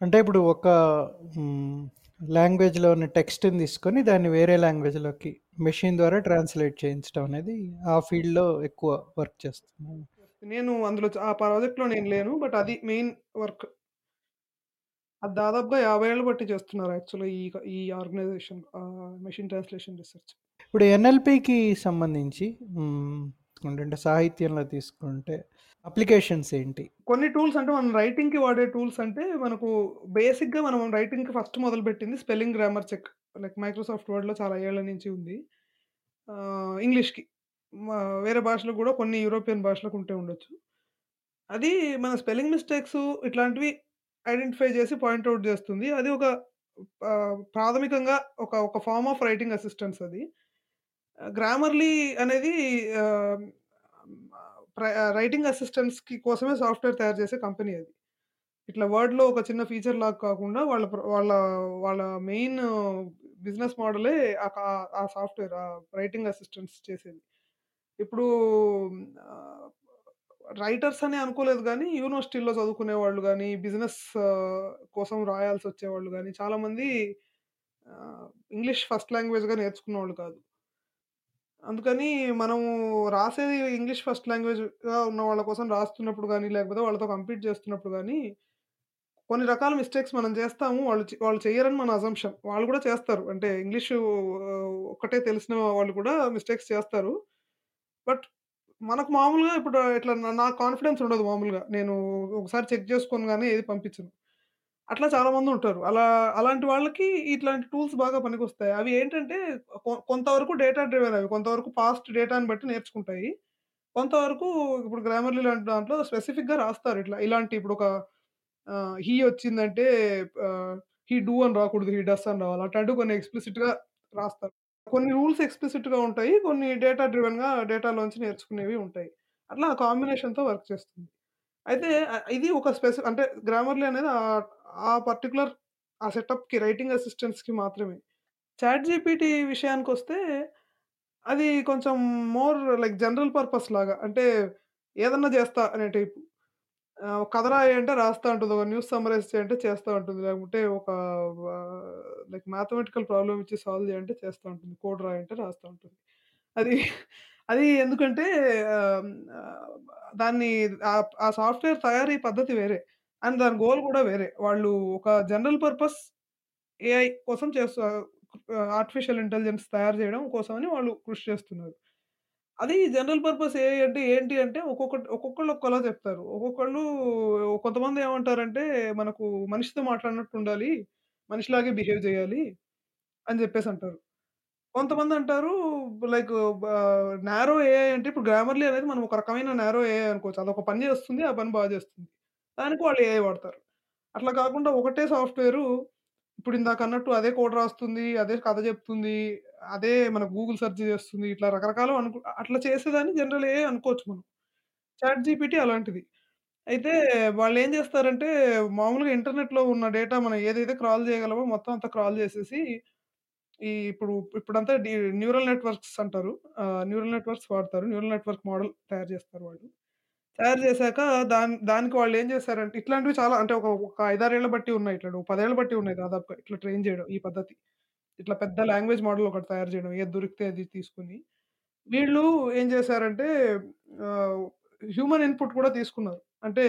అంటే ఇప్పుడు ఒక లాంగ్వేజ్‌లో ఉన్న టెక్స్ట్‌ని తీసుకొని దాన్ని వేరే లాంగ్వేజ్‌లోకి మెషిన్ ద్వారా ట్రాన్స్‌లేట్ చేయించడం అనేది ఆ ఫీల్డ్‌లో ఎక్కువ వర్క్ చేస్తున్నాను. నేను అందులో ఆ ప్రాజెక్ట్‌లో నేను లేను. బట్ అది మెయిన్ వర్క్. అది దాదాపుగా 50 ఏళ్ళు బట్టి చేస్తున్నారు యాక్చువల్‌గా ఈ క ఈ ఆర్గనైజేషన్ ఆహ్, మెషిన్ ట్రాన్స్‌లేషన్ రిసర్చ్. ఇప్పుడు ఎన్ఎల్‌పికి సంబంధించి హ్మ్, ఏంటంటే సాహిత్యంలో తీసుకుంటే అప్లికేషన్స్ ఏంటి? కొన్ని టూల్స్ అంటే మనం రైటింగ్‌కి వాడే టూల్స్ అంటే మనకు బేసిక్‌గా మనం రైటింగ్‌కి ఫస్ట్ మొదలుపెట్టింది spelling grammar check. Like Microsoft వర్డ్‌లో చాలా ఏళ్ళ నుంచి ఉంది. ఆహ్, ఇంగ్లీష్‌కి. మ వేరే భాషలకు గూడా కొన్ని యూరోపియన్ భాషలకు ఉంటే ఉండొచ్చు. అది మన స్పెల్లింగ్ మిస్టేక్స్ ఇట్లాంటివి ఐడెంటిఫై చేసి పాయింట్ అవుట్ చేస్తుంది. అది ఒక ఆహ్, ప్రాథమికంగా ఒక ఒక ఫార్మ్ ఆఫ్ రైటింగ్ అసిస్టెన్స్ అది. గ్రామర్‌లీ అనేది ఆహ్, ప్ర రైటింగ్ అసిస్టెంట్స్‌కి కోసమే సాఫ్ట్‌వేర్ తయారు చేసే కంపెనీ అది. ఇట్లా వర్డ్‌లో ఒక చిన్న ఫీచర్ లాగా కాకుండా వాళ్ళ ప్ర వాళ్ళ వాళ్ళ మెయిన్ బిజినెస్ మోడలే ఆ ఆ సాఫ్ట్‌వేర్ ఆ రైటింగ్ అసిస్టెంట్స్ చేసేది. ఇప్పుడు ఆహ్, రైటర్స్ అని అనుకోలేదు కానీ యూనివర్సిటీల్లో చదువుకునేవాళ్ళు కానీ బిజినెస్ కోసం రాయాల్సి వచ్చేవాళ్ళు కానీ చాలామంది ఇంగ్లీష్ ఫస్ట్ లాంగ్వేజ్‌గా నేర్చుకున్నోళ్ళు కాదు. అందుకని మనము రాసేది ఇంగ్లీష్ ఫస్ట్ లాంగ్వేజ్‌గా ఉన్న వాళ్ళ కోసం రాస్తున్నప్పుడు కానీ లేకపోతే వాళ్ళతో కంపీట్ చేస్తున్నప్పుడు కానీ కొన్ని రకాల మిస్టేక్స్ మనం చేస్తాము. వాళ్ళు వాళ్ళు చేయరని మన అజంప్షన్. వాళ్ళు కూడా చేస్తారు. అంటే ఇంగ్లీషు ఒక్కటే తెలిసిన వాళ్ళు కూడా మిస్టేక్స్ చేస్తారు. బట్ మనకు మామూలుగా ఇప్పుడు ఇట్లా నా నాకు కాన్ఫిడెన్స్ ఉండదు మామూలుగా. నేను ఒకసారి చెక్ చేసుకోనుగానే ఏది పంపించను. అట్లా చాలామందుంటారు. అలా అలాంటి వాళ్ళకి ఇట్లాంటి టూల్స్ బాగా పనికొస్తాయి. అవి ఏంటంటే కొ కొంతవరకు డేటా డ్రివెన్ అవి. కొంతవరకు పాస్ట్ డేటాని బట్టి నేర్చుకుంటాయి. కొంతవరకు ఇప్పుడు గ్రామర్‌లీ లాంటి దాంట్లో స్పెసిఫిక్‌గా రాస్తారు ఇట్లా. ఇలాంటి ఇప్పుడొక ఆహ్, హీ వచ్చిందంటే ఆహ్, డూ అని రాకూడదు. హీ డస్ అని రావాలి. అట్లాంటివి కొన్ని ఎక్స్‌ప్లిసిట్‌గా రాస్తారు. కొన్ని రూల్స్ ఎక్స్‌ప్లిసిట్‌గా ఉంటాయి. కొన్ని డేటా డ్రివెన్‌గా డేటాలోంచి నేర్చుకునేవి ఉంటాయి. అట్లా కాంబినేషన్‌తో వర్క్ చేస్తుంది. అయితే ఆహ్, ఇది ఒక స్పెసి అంటే గ్రామర్‌లీ అనేది ఆహ్, ఆ పర్టిక్యులర్ ఆ సెటప్‌కి రైటింగ్ అసిస్టెంట్స్‌కి మాత్రమే. చాట్ జీపీటీ విషయానికొస్తే అది కొంచెం మోర్ లైక్ జనరల్ పర్పస్ లాగా. అంటే ఏదన్నా జేస్తా అనే టైపు. ఆహ్, కథ రాయి అంటే రాస్తా ఉంటుంది ఒక న్యూస్ సమ్మరైజ్ చేయంటే చేస్తూ చేస్తా ఉంటుంది. లేకుంటే ఒక ఆహ్, లైక్ మ్యాథమెటికల్ ప్రాబ్లమ్ ఇచ్చి సాల్వ్ చేయంటే చేస్తూ చేస్తా ఉంటుంది. కోడ్ రాయి అంటే రాస్తా ఉంటుంది. అది అది ఎందుకంటే ఆహ్, ఆహ్, దాన్ని ఆహ్, ఆ సాఫ్ట్‌వేర్ తయారీ పద్ధతి వేరే. అండ్ దాని గోల్ కూడా వేరే. వాళ్ళు ఒక జనరల్ పర్పస్ ఏఐ కోసం చేస్తారు ఆహ్, ఆర్టిఫిషియల్ ఇంటెలిజెన్స్ తయారు చేయడం కోసమని వాళ్ళు కృషి చేస్తున్నారు. అది జనరల్ పర్పస్ ఏఐ అంటే ఏంటి అంటే ఒక్కొక్కటి ఒక్కొక్కళ్ళు ఒక్కోలా చెప్తారు. ఒక్కొక్కళ్ళు కొంతమంది ఏమంటారంటే మనకు మనిషితో మాట్లాడినట్టు ఉండాలి. మనిషిలాగే బిహేవ్ చేయాలి అని చెప్పేసంటారు. కొంతమందంటారు లైక్ నేరో నారో ఏఐ అంటే ఇప్పుడు గ్రామర్‌లీ అనేది మనం ఒక రకమైన నారో ఏఐ అనుకోవచ్చు. అదొక పని చేస్తుంది. ఆ పని బా చేస్తుంది. దానికి వాళ్ళు ఏఐ వాడతారు. అట్లా కాకుండా ఒకటే సాఫ్ట్‌వేరు ఇప్పుడు ఇందాకన్నట్టు అదే కోడ్ రాస్తుంది. అదే కథ చెప్తుంది. అదే మన గూగుల్ సెర్చ్ చేస్తుంది. ఇట్లా రకరకాలు అనుకు అట్లా చేసేదాన్ని జనరల్ ఏ అనుకోవచ్చు మనం. చాట్ జీపీటీ అలాంటిది. అయితే వాళ్ళు ఏం చేస్తారంటే మామూలుగా ఇంటర్నెట్‌లో ఉన్న డేటా మనం ఏదైతే క్రాల్ చేయగలమో మొత్తం అంతా క్రాల్ చేసేసి ఈ ఇప్పుడు ఇప్పుడంతా డి న్యూరల్ నెట్వర్క్స్ అంటారు. ఆహ్, న్యూరల్ నెట్వర్క్స్ వాడతారు. న్యూరల్ నెట్వర్క్ మోడల్ తయారు చేస్తారు వాళ్ళు. తయారు చేశాక దాన్ దానికి వాళ్ళు ఏం చేశారంటే ఇట్లాంటివి చాలా అంటే ఒక ఒక 5, 6 ఏళ్ళ బట్టి ఉన్నాయి. ఇట్లా 10 ఏళ్ళ బట్టి ఉన్నాయి దాదాపుగా. ఇట్లా ట్రైన్ చేయడం ఈ పద్ధతి. ఇట్లా పెద్ద లాంగ్వేజ్ మోడల్ ఒకటి తయారు చేయడం. ఏది దొరికితే అది తీసుకొని. వీళ్ళు ఏం చేశారంటే హ్యూమన్ ఇన్‌పుట్ కూడా తీసుకున్నారు. అంటే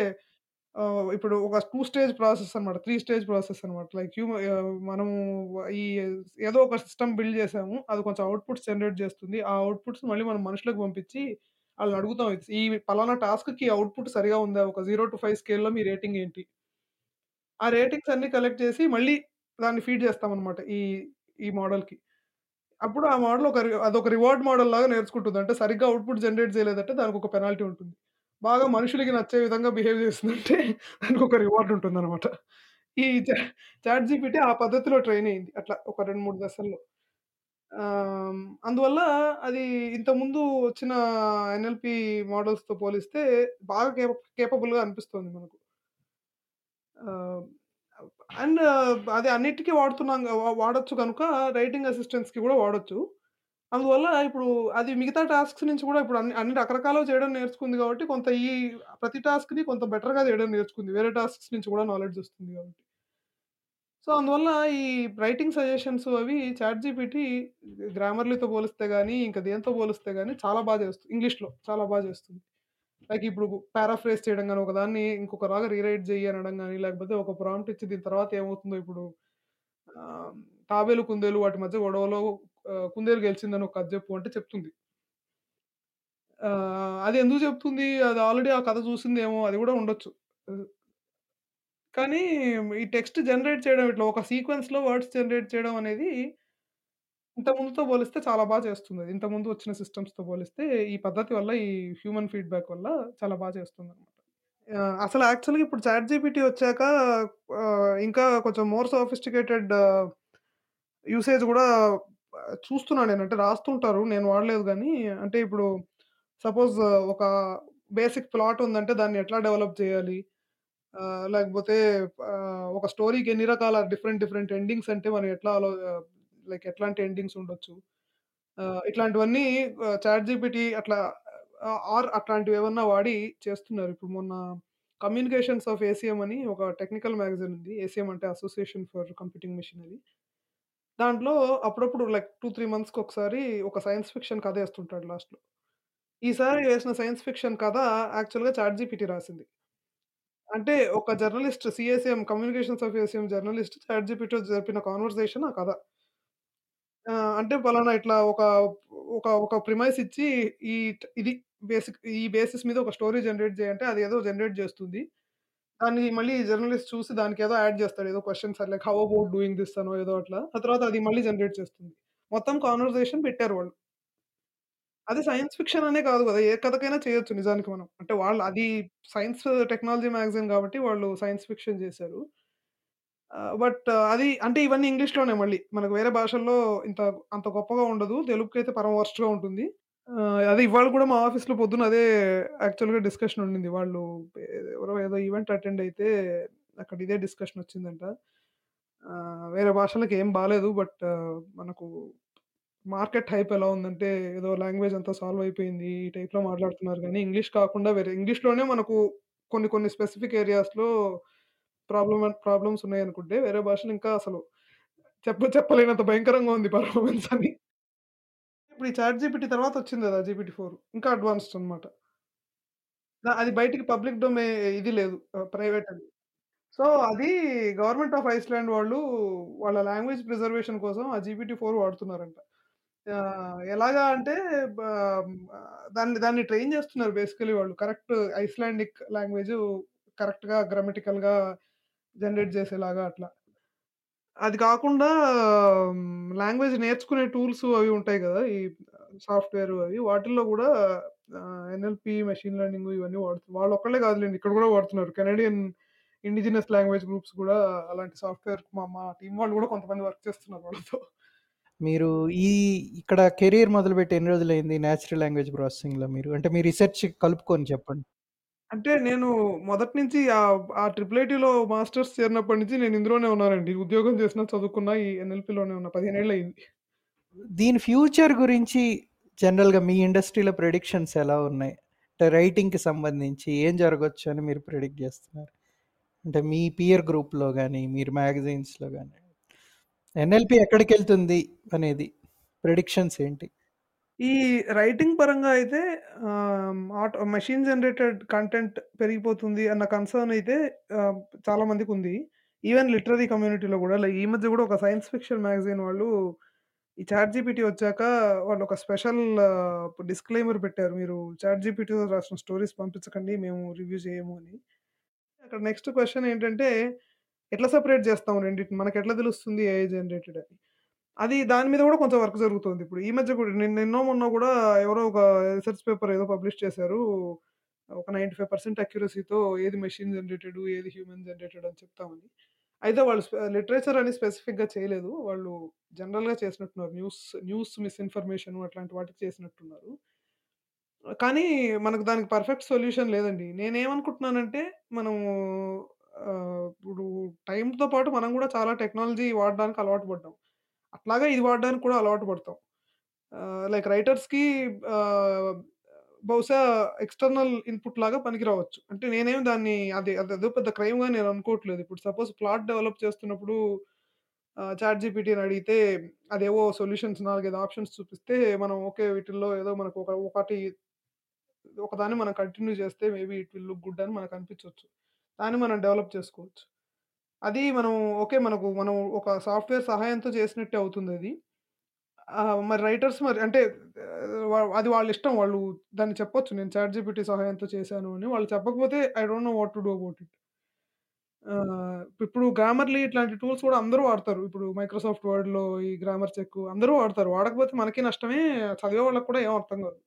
ఇప్పుడు ఒక 2 స్టేజ్ ప్రాసెస్ అన్నమాట. 3 స్టేజ్ ప్రాసెస్ అన్నమాట. లైక్ హ్యూమ మనము ఈ ఏదో ఒక సిస్టమ్ బిల్డ్ చేసాము. అది కొంచెం అవుట్‌పుట్స్ జనరేట్ చేస్తుంది. ఆ అవుట్‌పుట్స్ మళ్ళీ మనం మనుషులకు పంపించి ఆళ్ళని అడుగుతాం. ఈ పలానా టాస్క్‌కి అవుట్‌పుట్ సరిగా ఉందా? ఒక 0-5 స్కేల్‌లో మీ రేటింగ్ ఏంటి? ఆ రేటింగ్స్ అన్నీ కలెక్ట్ చేసి మళ్ళీ దాన్ని ఫీడ్ చేస్తామన్నమాట. ఈ ఈ మోడల్‌కి. అప్పుడు ఆ మోడల్ ఒక రి అదొక రివార్డ్ మోడల్‌లాగా నేర్చుకుంటుంది. అంటే సరిగ్గా అవుట్‌పుట్ జనరేట్ చేయలేదంటే దానికి ఒక పెనాల్టీ ఉంటుంది. బాగా మనుషులకి నచ్చే విధంగా బిహేవ్ చేస్తుందంటే దానికి ఒక రివార్డ్ ఉంటుందనమాట. ఈ చాట్ జీపీటీ ఆ పద్ధతిలో ట్రైన్ అయింది. అట్లా ఒక 2, 3 దశల్లో. అందువల్ల అది ఇంతకుముందు వచ్చిన ఎన్ఎల్పి మోడల్స్‌తో పోలిస్తే బాగా కేప కేపబుల్‌గా అనిపిస్తుంది మనకు. అండ్ అది అన్నిటికి వాడుతున్నాం వాడచ్చు కనుక వాడొచ్చు రైటింగ్ అసిస్టెంట్స్‌కి కూడా వాడొచ్చు. అందువల్ల ఇప్పుడు అది మిగతా టాస్క్స్ నుంచి కూడా ఇప్పుడు అన్ని అన్ని రకరకాలు చేయడం నేర్చుకుంది కాబట్టి కొంత ఈ ప్రతి టాస్క్‌ని కొంత బెటర్‌గా చేయడం నేర్చుకుంది. వేరే టాస్క్స్ నుంచి కూడా నాలెడ్జ్ వస్తుంది కాబట్టి. సో, అందువల్ల ఈ రైటింగ్ సజెషన్స్ అవి చాట్ జీపీటీ గ్రామర్‌లీతో పోలిస్తే కానీ ఇంకా దేంతో పోలిస్తే కానీ చాలా బాగా చేస్తుంది. ఇంగ్లీష్‌లో చాలా బాగా చేస్తుంది. లైక్ ఇప్పుడు పారాఫ్రేజ్ చేయడం కానీ ఒకదాన్ని ఇంకొకలాగా రీరైట్ చేయనడం అనడం లేకపోతే ఒక ప్రాంప్ట్ ఇచ్చి దీని తర్వాత ఏమవుతుందో ఇప్పుడు తాబేలు, కుందేలు వాటి మధ్య గొడవలో కుందేలు గెలిచిందని ఒక కథ చెప్పు అంటే చెప్తుంది. అది ఎందుకు చెప్తుంది? అది ఆల్రెడీ ఆ కథ చూసిందేమో అది కూడా ఉండొచ్చు. కానీ ఈ టెక్స్ట్ జనరేట్ చేయడం ఇట్లా ఒక సీక్వెన్స్‌లో వర్డ్స్ జనరేట్ చేయడం అనేది ఇంతకుముందుతో పోలిస్తే చాలా బా చేస్తుందది. ఇంతకుముందు వచ్చిన సిస్టమ్స్‌తో పోలిస్తే ఈ పద్ధతి వల్ల ఈ హ్యూమన్ ఫీడ్‌బ్యాక్ వల్ల చాలా బా చేస్తుందనమాట. ఆహ్, అసలు యాక్చువల్‌గా ఇప్పుడు చాట్ జీపీటీ వచ్చాక ఆహ్, ఇంకా కొంచెం మోర్ సోఫిస్టికేటెడ్ యూసేజ్ గూడా ఆహ్, చూస్తున్నా నేను. అంటే రాస్తుంటారు. నేను వాడలేదు గానీ, అంటే ఇప్పుడు సపోజ్ ఒక బేసిక్ ప్లాట్ ఉందంటే దాన్ని ఎట్లా డెవలప్ చేయాలి? ఆహ్, లేకపోతే ఆహ్, ఒక స్టోరీకి ఎన్ని రకాల డిఫరెంట్ డిఫరెంట్ ఎండింగ్స్ అంటే మనం ఎట్లా ఆలో లైక్ ఎట్లాంటి ఎండింగ్స్ ఉండొచ్చు. ఇట్లాంటివన్నీ ఆహ్, చాట్‌జీపీటీ అట్లా ఆర్ అట్లాంటివేవన్నా వాడి చేస్తున్నారు. ఇప్పుడు మొన్న కమ్యూనికేషన్స్ ఆఫ్ ఏసీఎం అని ఒక టెక్నికల్ మ్యాగజైన్ ఉంది. ఏసీఎం అంటే అసోసియేషన్ ఫర్ కంప్యూటింగ్ మెషినరీ. దాంట్లో అప్పుడప్పుడు లైక్ 2, 3 మంత్స్‌కొకసారి ఒక సైన్స్ ఫిక్షన్ కథేస్తుంటాడు లాస్ట్‌లో. ఈసారి వేసిన సైన్స్ ఫిక్షన్ కథ యాక్చువల్‌గా చాట్‌జీపీటీ రాసింది. అంటే ఒక journalist CACM communications of ACM journalist చాట్‌జీపీటీతో జరిపిన కన్వర్జేషన్ ఆ కథ. ఆ! అంటే పలానా ఇట్లా ఒక, ఒక, ఒక ప్రిమైస్ ఇచ్చి ఈ ట్ ఇది బేసిక్ ఈ బేసిస్ మీద ఒక స్టోరీ జనరేట్ చేయంటే అదేదో జనరేట్ చేస్తుంది. దాన్ని మళ్ళీ జర్నలిస్ట్ చూసి దానికేదో యాడ్ చేస్తాడు. ఏదో questions like how about doing this అనో ఏదో అట్లా. ఆ తర్వాత అది మళ్ళీ జనరేట్ చేస్తుంది. మొత్తం కాన్వర్జేషన్ పెట్టారు వాళ్ళు. అది సైన్స్ ఫిక్షన్ అనే కాదు కదా ఏ కథకైనా చేయొచ్చు నిజానికి మనం. అంటే వాళ్ళు అది సైన్స్ టెక్నాలజీ మ్యాగజైన్ కాబట్టి వాళ్ళు సైన్స్ ఫిక్షన్ చేశారు ఆహ్, బట్ అది అంటే ఇవన్నీ ఇంగ్లీష్‌లోనే మళ్ళీ. మనకు వేరే భాషల్లో ఇంత అంత గొప్పగా ఉండదు. తెలుగుకైతే పరమ వరస్ట్‌గా ఉంటుంది. ఆహ్, అదే ఇవాళ కూడా మా ఆఫీస్‌లో పొద్దున్న అదే యాక్చువల్‌గా డిస్కషన్ ఉండింది. వాళ్ళు ఎవరో ఏదో ఈవెంట్ అటెండ్ అయితే అక్కడ ఇదే డిస్కషన్ వచ్చిందంట. ఆహ్, వేరే భాషలకి ఏం బాలేదు. బట్ మనకు మార్కెట్ హైప్ ఎలా ఉందంటే ఏదో లాంగ్వేజ్ అంతా సాల్వ్ అయిపోయింది. ఈ టైప్‌లో మాట్లాడుతున్నారు గానీ ఇంగ్లీష్ కాకుండా వేరే ఇంగ్లీష్‌లోనే మనకు కొన్ని కొన్ని స్పెసిఫిక్ ఏరియాస్‌లో ప్రాబ్లమ్ ప్రాబ్లమ్స్ ఉన్నాయి అనుకుంటే వేరే భాషలు ఇంకా అసలు చెప్ప చెప్పలేనంత భయంకరంగా ఉంది పర్ఫార్మెన్స్ అని. ఇప్పుడు ఈ చాట్ జీపీటీ తర్వాత వచ్చింది కదా జీపీటీ ఫోర్ ఇంకా అడ్వాన్స్డ్ అన్నమాట. అది బయటికి పబ్లిక్ డొమే ఇది లేదు. ప్రైవేట్ అది. సో, అది గవర్నమెంట్ ఆఫ్ ఐస్‌లాండ్ వాళ్ళు వాళ్ళ లాంగ్వేజ్ ప్రిజర్వేషన్ కోసం ఆ జీపీటీ ఫోర్ వాడుతున్నారంట. ఎలాగా అంటే బ దాన్ని దాన్ని ట్రైన్ చేస్తున్నారు బేసికల్లీ వాళ్ళు. కరెక్ట్ ఐస్‌లాండిక్ లాంగ్వేజ్ కరెక్ట్‌గా గ్రామటికల్‌గా జనరేట్ చేసేలాగా అట్లా. అది కాకుండా లాంగ్వేజ్ నేర్చుకునే టూల్స్ అవి ఉంటాయి కదా ఈ సాఫ్ట్‌వేర్ అవి వాటిల్లో గూడా ఆహ్, మెషిన్ లెర్నింగ్ ఇవన్నీ వాడుతున్నారు. వాళ్ళొక్కళ్ళే కాదులెండి ఇక్కడ గూడా వాడుతున్నారు. కెనడియన్ ఇండిజినస్ లాంగ్వేజ్ గ్రూప్స్ గూడా అలాంటి సాఫ్ట్‌వేర్ మా మా టీమ్ వాళ్ళు గూడా కొంతమంది వర్క్ చేస్తున్నారు వాళ్ళతో. మీరు ఈ ఇక్కడ కెరియర్ మొదలుపెట్టి ఎన్ని రోజులైంది నేచురల్ లాంగ్వేజ్ ప్రాసెసింగ్‌లో మీరు? అంటే మీ రిసర్చ్ కలుపుకొని చెప్పండి. అంటే నేను మొదటి నుంచి ఆహ్, ఆ ట్రిపుల్ ఐటీలో మాస్టర్స్ చేరినప్పటి నుంచి నేను ఇందులోనే ఉన్నానండి. ఉద్యోగం చేసినా, చదువుకున్నా ఈ ఎన్ఎల్‌పి‌లోనే ఉన్నా. 15 అయింది దీని ఫ్యూచర్ గురించి జనరల్‌గా మీ ఇండస్ట్రీలో ప్రిడిక్షన్స్ ఎలా ఉన్నాయి? అంటే రైటింగ్‌కి సంబంధించి ఏం జరగొచ్చు అని మీరు ప్రిడిక్ట్ చేస్తున్నారు? అంటే మీ పియర్ గ్రూప్‌లో గాని, మీరు మ్యాగజైన్స్‌లో గాని. ఎన్ఎల్పి ఎక్కడికెళ్తుంది అనేది ప్రిడిక్షన్స్ ఏంటి? ఈ రైటింగ్ పరంగా అయితే ఆహ్, ఆటో మెషిన్ జనరేటెడ్ కంటెంట్ పెరిగిపోతుంది అన్న కన్సర్న్ అయితే ఆహ్, చాలా మందికుంది. ఈవెన్ లిటరరీ కమ్యూనిటీలో గూడా లైక్ ఈ మధ్య గూడా ఒక సైన్స్ ఫిక్షన్ మ్యాగజైన్ వాళ్ళు ఈ చాట్ జీపీటీ వచ్చాక వాళ్ళు ఒక స్పెషల్ ఆహ్, డిస్క్లైమర్ పెట్టారు. మీరు చాట్ జీపీటీతో రాసిన స్టోరీస్ పంపించకండి. మేము రివ్యూ చేయము అని. అక్కడ నెక్స్ట్ క్వెషన్ ఏంటంటే, ఎట్లా సెపరేట్ చేస్తాం రెండిటిని? మనకెట్లా తెలుస్తుంది ఏఐ జనరేటెడ్ అని? అది దాని మీద కూడా కొంచెం వర్క్ జరుగుతుంది. ఇప్పుడు ఈ మధ్య కూడా నిన్ నిన్నో, మొన్నో కూడా ఎవరో ఒక రిసర్చ్ పేపర్ ఏదో పబ్లిష్ చేశారు. ఒక 95% అక్యురసీతో ఏది మెషిన్ జనరేటెడ్, ఏది హ్యూమన్ జనరేటెడ్ అని చెప్తామని. అయితే వాళ్ళు స్పె లిటరేచర్ అని స్పెసిఫిక్‌గా చేయలేదు. వాళ్ళు జనరల్‌గా చేసినట్టున్నారు. న్యూస్ న్యూస్ మిస్‌ఇన్ఫర్మేషన్ అట్లాంటి వాటికి చేసినట్టున్నారు. కానీ మనకు దానికి పర్ఫెక్ట్ సొల్యూషన్ లేదండి. నేనేమనుకుంటున్నానంటే మనము ఆహ్, ఇప్పుడు టైమ్‌తో పాటు మనం కూడా చాలా టెక్నాలజీ వాడడానికి అలవాటు పడ్డాం. అట్లాగే ఇది వాడడానికి కూడా అలవాటు పడతాం. లైక్ రైటర్స్‌కి బహుశా ఎక్స్‌టర్నల్ ఇన్‌పుట్ లాగా పనికి రావచ్చు. అంటే నేనేమి దాన్ని అది అదేదో పెద్ద క్రైమ్‌గా నేను అనుకోవట్లేదు. ఇప్పుడు సపోజ్ ప్లాట్ డెవలప్ చేస్తున్నప్పుడు చాట్ జీపీటీని అడిగితే అదేవో సొల్యూషన్స్ 4, 5 ఆప్షన్స్ చూపిస్తే మనం ఓకే. వీటిల్లో ఏదో మనకు ఒక ఒకటి ఒకదాన్ని మనం కంటిన్యూ చేస్తే maybe it will look good అని మనకు అనిపించవచ్చు దాన్ని మనం డెవలప్ చేసుకోవచ్చు. అది మనం ఓకే. మనకు మనం ఒక సాఫ్ట్‌వేర్ సహాయంతో చేసినట్టే అవుతుందది. ఆహ్, మరి రైటర్స్ మరి అంటే ఆహ్, వాళ్ళ ఇష్టం వాళ్ళు దాన్ని చెప్పొచ్చు. నేను చాట్ జీపీటీ సహాయంతో చేశాను అని. వాళ్ళు చెప్పకపోతే I don't know what to do about it. Ah, ఇప్పుడు గ్రామర్‌లీ ఇట్లాంటి టూల్స్ కూడా అందరూ వాడతారు. ఇప్పుడు మైక్రోసాఫ్ట్ వర్డ్‌లో ఈ గ్రామర్ చెక్ అందరూ వాడతారు. వాడకపోతే మనకి నష్టమే. చదివే వాళ్ళకి కూడా ఏం అర్థం కాదు.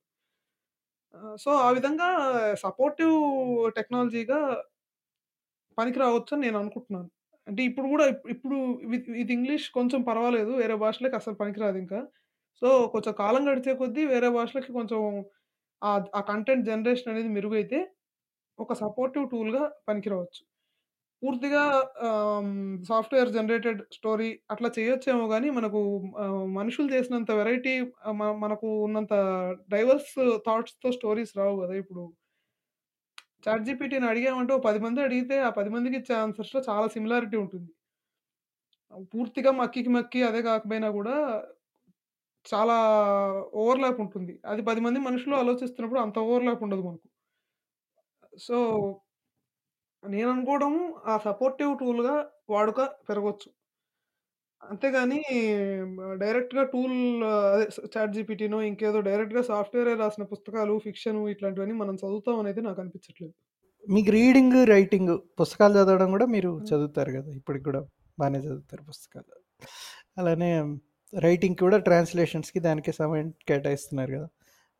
సో, ఆ విధంగా సపోర్టివ్ టెక్నాలజీగా పనికి రావచ్చని నేననుకుంటున్నాను. అంటే ఇప్పుడు గూడా ఇప్ ఇప్పుడు విత్ విత్ ఇంగ్లీష్ కొంచెం పర్వాలేదు. వేరే భాషలకి అసలు పనికిరాదింకా. సో, కొంచెం కాలం గడిచే కొద్దీ వేరే భాషలకి కొంచెం ఆ కంటెంట్ జనరేషన్ అనేది మెరుగైతే ఒక సపోర్టివ్ టూల్‌గా పనికిరావచ్చు పూర్తిగా ఆహ్, సాఫ్ట్‌వేర్ జనరేటెడ్ స్టోరీ అట్లా చేయొచ్చేమో గానీ, మనకు ఆహ్, మనుషులు చేసినంత వెరైటీ ఆహ్, మ మనకు ఉన్నంత డైవర్స్ థాట్స్‌తో స్టోరీస్ రావు గదా! ఇప్పుడు చాట్ జీపీటీని అడిగామంటే, ఓ 10 మంది అడిగితే, ఆ పది మందికి ఇచ్చే ఆన్సర్స్‌లో చాలా సిమిలారిటీ ఉంటుంది. పూర్తిగా మక్కికి మక్కి అదే కాకపోయినా కూడా చాలా ఓవర్‌లాప్ ఉంటుంది. అది పది మంది మనుషులు ఆలోచిస్తున్నప్పుడు అంత ఓవర్‌లాప్ ఉండదు మనకు. సో, నేను అనుకోవడం ఆ సపోర్టివ్ టూల్‌గా వాడుక పెరగవచ్చు అంతేగాని డైరెక్ట్‌గా టూల్ అదే చాట్ జీపీటీనో, ఇంకేదో డైరెక్ట్‌గా సాఫ్ట్‌వేరే రాసిన పుస్తకాలు, ఫిక్షను ఇట్లాంటివన్నీ మనం చదువుతామనైతే నాకనిపించట్లేదు. మీకు రీడింగ్, రైటింగ్ పుస్తకాలు చదవడం గూడా మీరు హ్మ్. చదువుతారు గదా! ఇప్పటికి గూడా బానే చదువుతారు పుస్తకాలు. అలానే రైటింగ్‌కి కూడా ట్రాన్స్‌లేషన్స్‌కి దానికి సమయం కేటాయిస్తున్నారు గదా!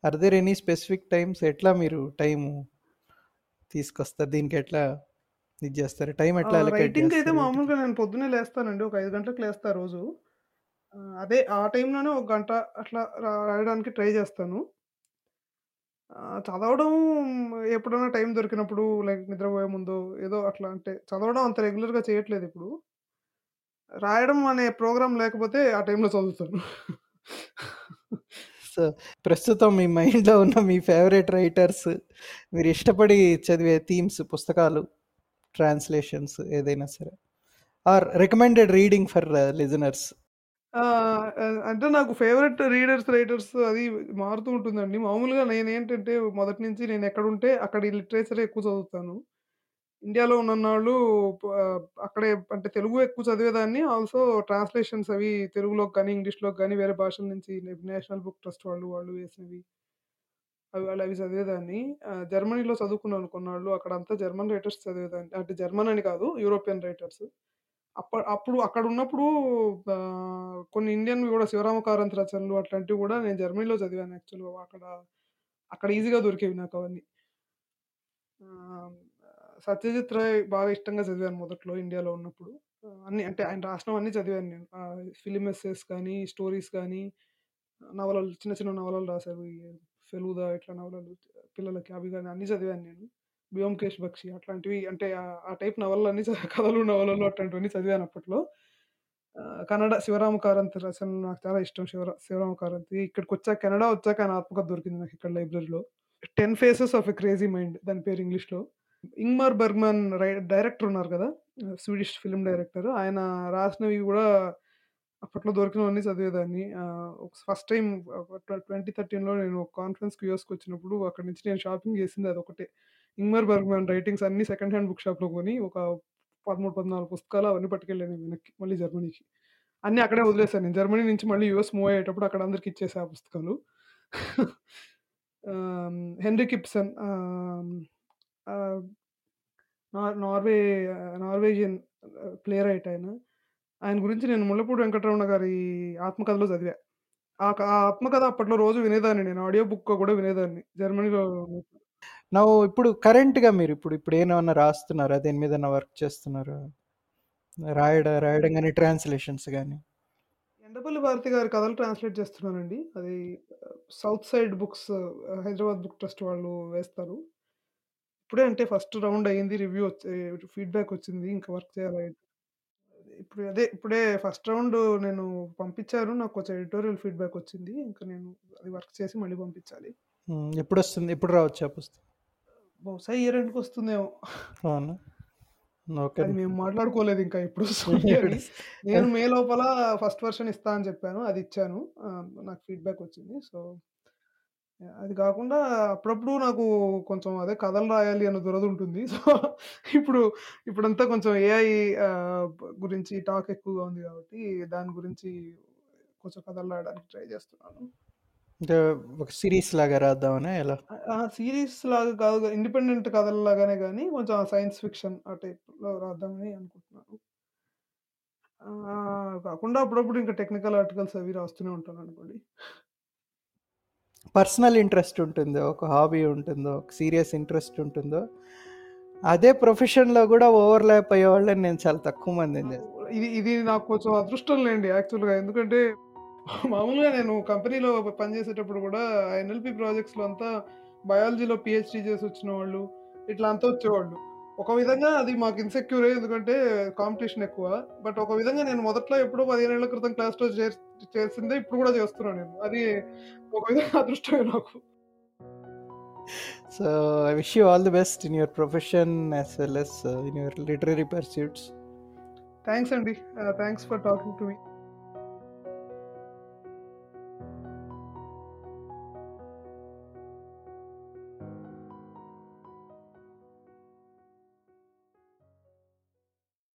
Are there any specific times ఎట్లా మీరు టైము తీసుకొస్తారు? దీనికి ఎట్లా ఇది జేస్తారు? టైం ఎట్లా జేస్తారు వీటికి? మామూలుగా నేను పొద్దున్నే లేస్తానండి. ఒక 5 గంటలకు లేస్తా రోజు. అదే ఆ టైంలోనే ఒక గంట అట్లా రాయడానికి ట్రై జేస్తాను. ఆహ్, చదవడం ఎప్పుడైనా టైం దొరికినప్పుడు లైక్ నిద్రపోయే ముందో ఏదో అట్లా అంటే చదవడం అంత రెగ్యులర్‌గా చేయట్లేదిప్పుడు. రాయడం అనే ప్రోగ్రామ్ లేకపోతే ఆ టైంలో చదువుతాను. సో, ప్రస్తుతం మీ మైండ్‌లో ఉన్న మీ ఫేవరెట్ రైటర్స్, మీరు ఇష్టపడి చదివే థీమ్స్, పుస్తకాలు, ట్రాన్స్‌లేషన్స్ ఏదైనా సరే. Are recommended reading for listeners. అంటే నాకు ఫేవరెట్ రీడర్స్, రైటర్స్ అది మారుతూ ఉంటుందండి. మామూలుగా నేను ఏంటంటే మొదటి నుంచి నేను ఎక్కడుంటే అక్కడ ఈ లిటరేచర్ ఎక్కువ చదువుతాను. ఇండియాలో ఉన్నన్నాళ్ళు వాళ్ళు అక్కడే అంటే తెలుగు ఎక్కువ చదివేదాన్ని. ఆల్సో ట్రాన్స్‌లేషన్స్ అవి తెలుగులోకి కానీ ఇంగ్లీష్‌లోకి కానీ వేరే భాషల నుంచి నేషనల్ బుక్ ట్రస్ట్ వాళ్ళు, వాళ్ళు వేసినవి అవి వాళ్ళు అవి చదివేదాన్ని. ఆహ్, జర్మనీలో చదువుకున్నాను కొన్నాళ్ళు. అక్కడంతా జర్మన్ రైటర్స్ చదివేదాన్ని. అంటే జర్మన్ అని కాదు యూరోపియన్ రైటర్స్. అప్ప అప్పుడు అక్కడున్నప్పుడు ఆహ్, కొన్ని ఇండియన్‌వి గూడా శివరామ కారంత్ రచనలు అట్లాంటివి గూడా నేను జర్మనీలో చదివాను యాక్చువల్‌గా. అక్కడ అక్కడ ఈజీగా దొరికేవి నాకవన్నీ. ఆహ్, సత్యజిత్ రాయ్ బాగా ఇష్టంగా చదివాను మొదట్లో ఇండియాలో ఉన్నప్పుడు. ఆహ్, అన్నీ అంటే ఆయన రాసినవన్నీ చదివాను నేను. ఆహ్, ఫిల్మ్ ఎస్సేస్ కానీ, స్టోరీస్ కానీ, నవలలు చిన్న చిన్న నవలలు రాశారు. ఫెలుదా ఇట్లా నవలలు పిల్లలకి అవి కానీ అన్నీ చదివాను నేను. 'బ్యోమ్కేష్ బక్షి' అట్లాంటివి అంటే ఆ టైప్ నవలలన్నీ చ కథలు, నవలలు అట్లాంటివన్నీ చదివాను అప్పట్లో. కన్నడ శివరామ కారంత్ రచన నాకు చాలా ఇష్టం. శివరా శివరామ కారంత్ ఇక్కడికి వచ్చాక కెనడా వచ్చాక ఆయన ఆత్మకథ దొరికింది నాకు ఇక్కడ లైబ్రరీలో. 'Ten faces of a crazy mind' దాని పేరు ఇంగ్లీష్‌లో. ఇంగ్మార్ బర్గ్మన్ రై డైరెక్టర్ ఉన్నారు కదా! Swedish film director. ఆయన రాసినవి కూడా అప్పట్లో దొరికినవన్నీ చదివేదాన్ని. ఫస్ట్ టైం ఒక ట్వ 2013లో నేను ఒక కాన్ఫరెన్స్‌కి యూఎస్‌కొచ్చినప్పుడు అక్కడి నుంచి నేను షాపింగ్ చేసింది అది ఒకటే ఇంగ్మర్ బర్గ్మ్యాన్ రైటింగ్స్ అన్ని సెకండ్ హ్యాండ్ బుక్ షాప్‌లో కొని ఒక 13, 14 పుస్తకాలు అవన్నీ పట్టుకెళ్ళాను వెనక్కి మళ్ళీ జర్మనీకి. అన్నీ అక్కడే వదిలేసాను నేను. జర్మనీ నుంచి మళ్ళీ యూఎస్ మూవ్ అయ్యేటప్పుడు అక్కడ అందరికి ఇచ్చేసా ఆ పుస్తకాలు. Henry Ibsen Norway Norwegian playwright ఆయన. ఆయన గురించి నేను ముళ్ళపూడి వెంకటరమణ గారి ఆత్మకథలో చదివా. ఆ క ఆ ఆత్మకథ అప్పట్లో రోజు వినేదాన్ని నేను. ఆడియో బుక్‌గా కూడా వినేదాన్ని. జర్మనీలో నౌ ఇప్పుడు కరెంట్‌గా మీరు ఇప్పుడు ఇప్పుడు ఏమన్నా రాస్తున్నారా? దేని మీదన్నా వర్క్ చేస్తున్నారా? రాయడ రాయడం గాని, ట్రాన్స్‌లేషన్స్ గాని. ఎండపల్లి భారతి గారి కథలు ట్రాన్స్‌లేట్ చేస్తున్నానండి. అది south side books Hyderabad book trust వాళ్ళు వేస్తారు. ఇప్పుడే అంటే ఫస్ట్ రౌండ్ అయింది. రివ్యూ వచ్చి ఫీడ్‌బ్యాక్ వచ్చింది. ఇంకా వర్క్ చేయాలి. ఇప్పుడు అదే ఇప్పుడే ఫస్ట్ రౌండ్ నేను పంపించారు. నాకు కొంచెం ఎడిటోరియల్ ఫీడ్‌బ్యాక్ వచ్చింది. ఇంకా నేను అది వర్క్ చేసి మళ్ళీ పంపించాలి. హ్మ్. ఎప్పుడొస్తుంది? ఎప్పుడు రావచ్చు ఆ పుస్తకం? బహుశా ఇయర్ ఎండ్‌కి వస్తుందేమో. అవునా? ఓకే. అది మేము మాట్లాడుకోలేదు ఇంకా ఎప్పుడొస్తుంది *laughs* అని. నేను మే లోపల ఫస్ట్ వెర్షన్ ఇస్తా అని చెప్పాను. అది ఇచ్చాను. ఆహ్, నాకు ఫీడ్‌బ్యాక్ వచ్చింది. సో, అది కాకుండా అప్పుడప్పుడు నాకు కొంచెం అదే కథలు రాయాలి అన్న దురద ఉంటుంది. *laughs* సో, ఇప్పుడు ఇప్పుడంతా కొంచెం ఏఐ ఆహ్, గురించి టాక్ ఎక్కువగా ఉంది కాబట్టి దాని గురించి కొంచెం కథలు రాయడానికి ట్రై చేస్తున్నాను. అంటే ఒక సీరీస్ లాగా రాద్దామనా ఎలా? సీరీస్ లాగా కాదు ఇండిపెండెంట్ కథల్లాగానే గాని కొంచెం సైన్స్ ఫిక్షన్ ఆ టైప్‌లో రాద్దామని అనుకుంటున్నాను. కాకుండా అప్పుడప్పుడు ఇంకా టెక్నికల్ ఆర్టికల్స్ అవి రాస్తూనే ఉంటాననుకోండి. పర్సనల్ ఇంట్రెస్ట్ ఉంటుందో, ఒక హాబీ ఉంటుందో, ఒక సీరియస్ ఇంట్రెస్ట్ ఉంటుందో, అదే ప్రొఫెషన్‌లో గూడా ఓవర్‌లాప్ అయ్యేవాళ్ళని నేను చాలా తక్కువ చేస్తాను. ఇది ఇది నాకు కొంచెం అదృష్టం లేండి యాక్చువల్‌గా. ఎందుకంటే మామూలుగా నేను కంపెనీలో పనిచేసేటప్పుడు గూడా ఎన్ఎల్‌పి ప్రాజెక్ట్స్‌లో అంతా బయాలజీలో పీహెచ్‌డీ చేసొచ్చిన వాళ్ళు ఇట్లా అంతా వచ్చేవాళ్ళు. ఒక విధంగా అది మాకు ఇన్‌సెక్యూరే ఎందుకంటే కాంపిటీషన్ ఎక్కువ. బట్ ఒక విధంగా నేను మొదట్లో ఎప్పుడో 15 ఏళ్ళ క్రితం క్లాస్‌లో చేర్ చేసిందే ఇప్పుడు కూడా చేస్తున్నా నేను. అది ఒక విధంగా *laughs* అదృష్టమే నాకు. So I wish you all the best in your profession as well as in your literary pursuits. Thanks అండి. Thanks for talking to me.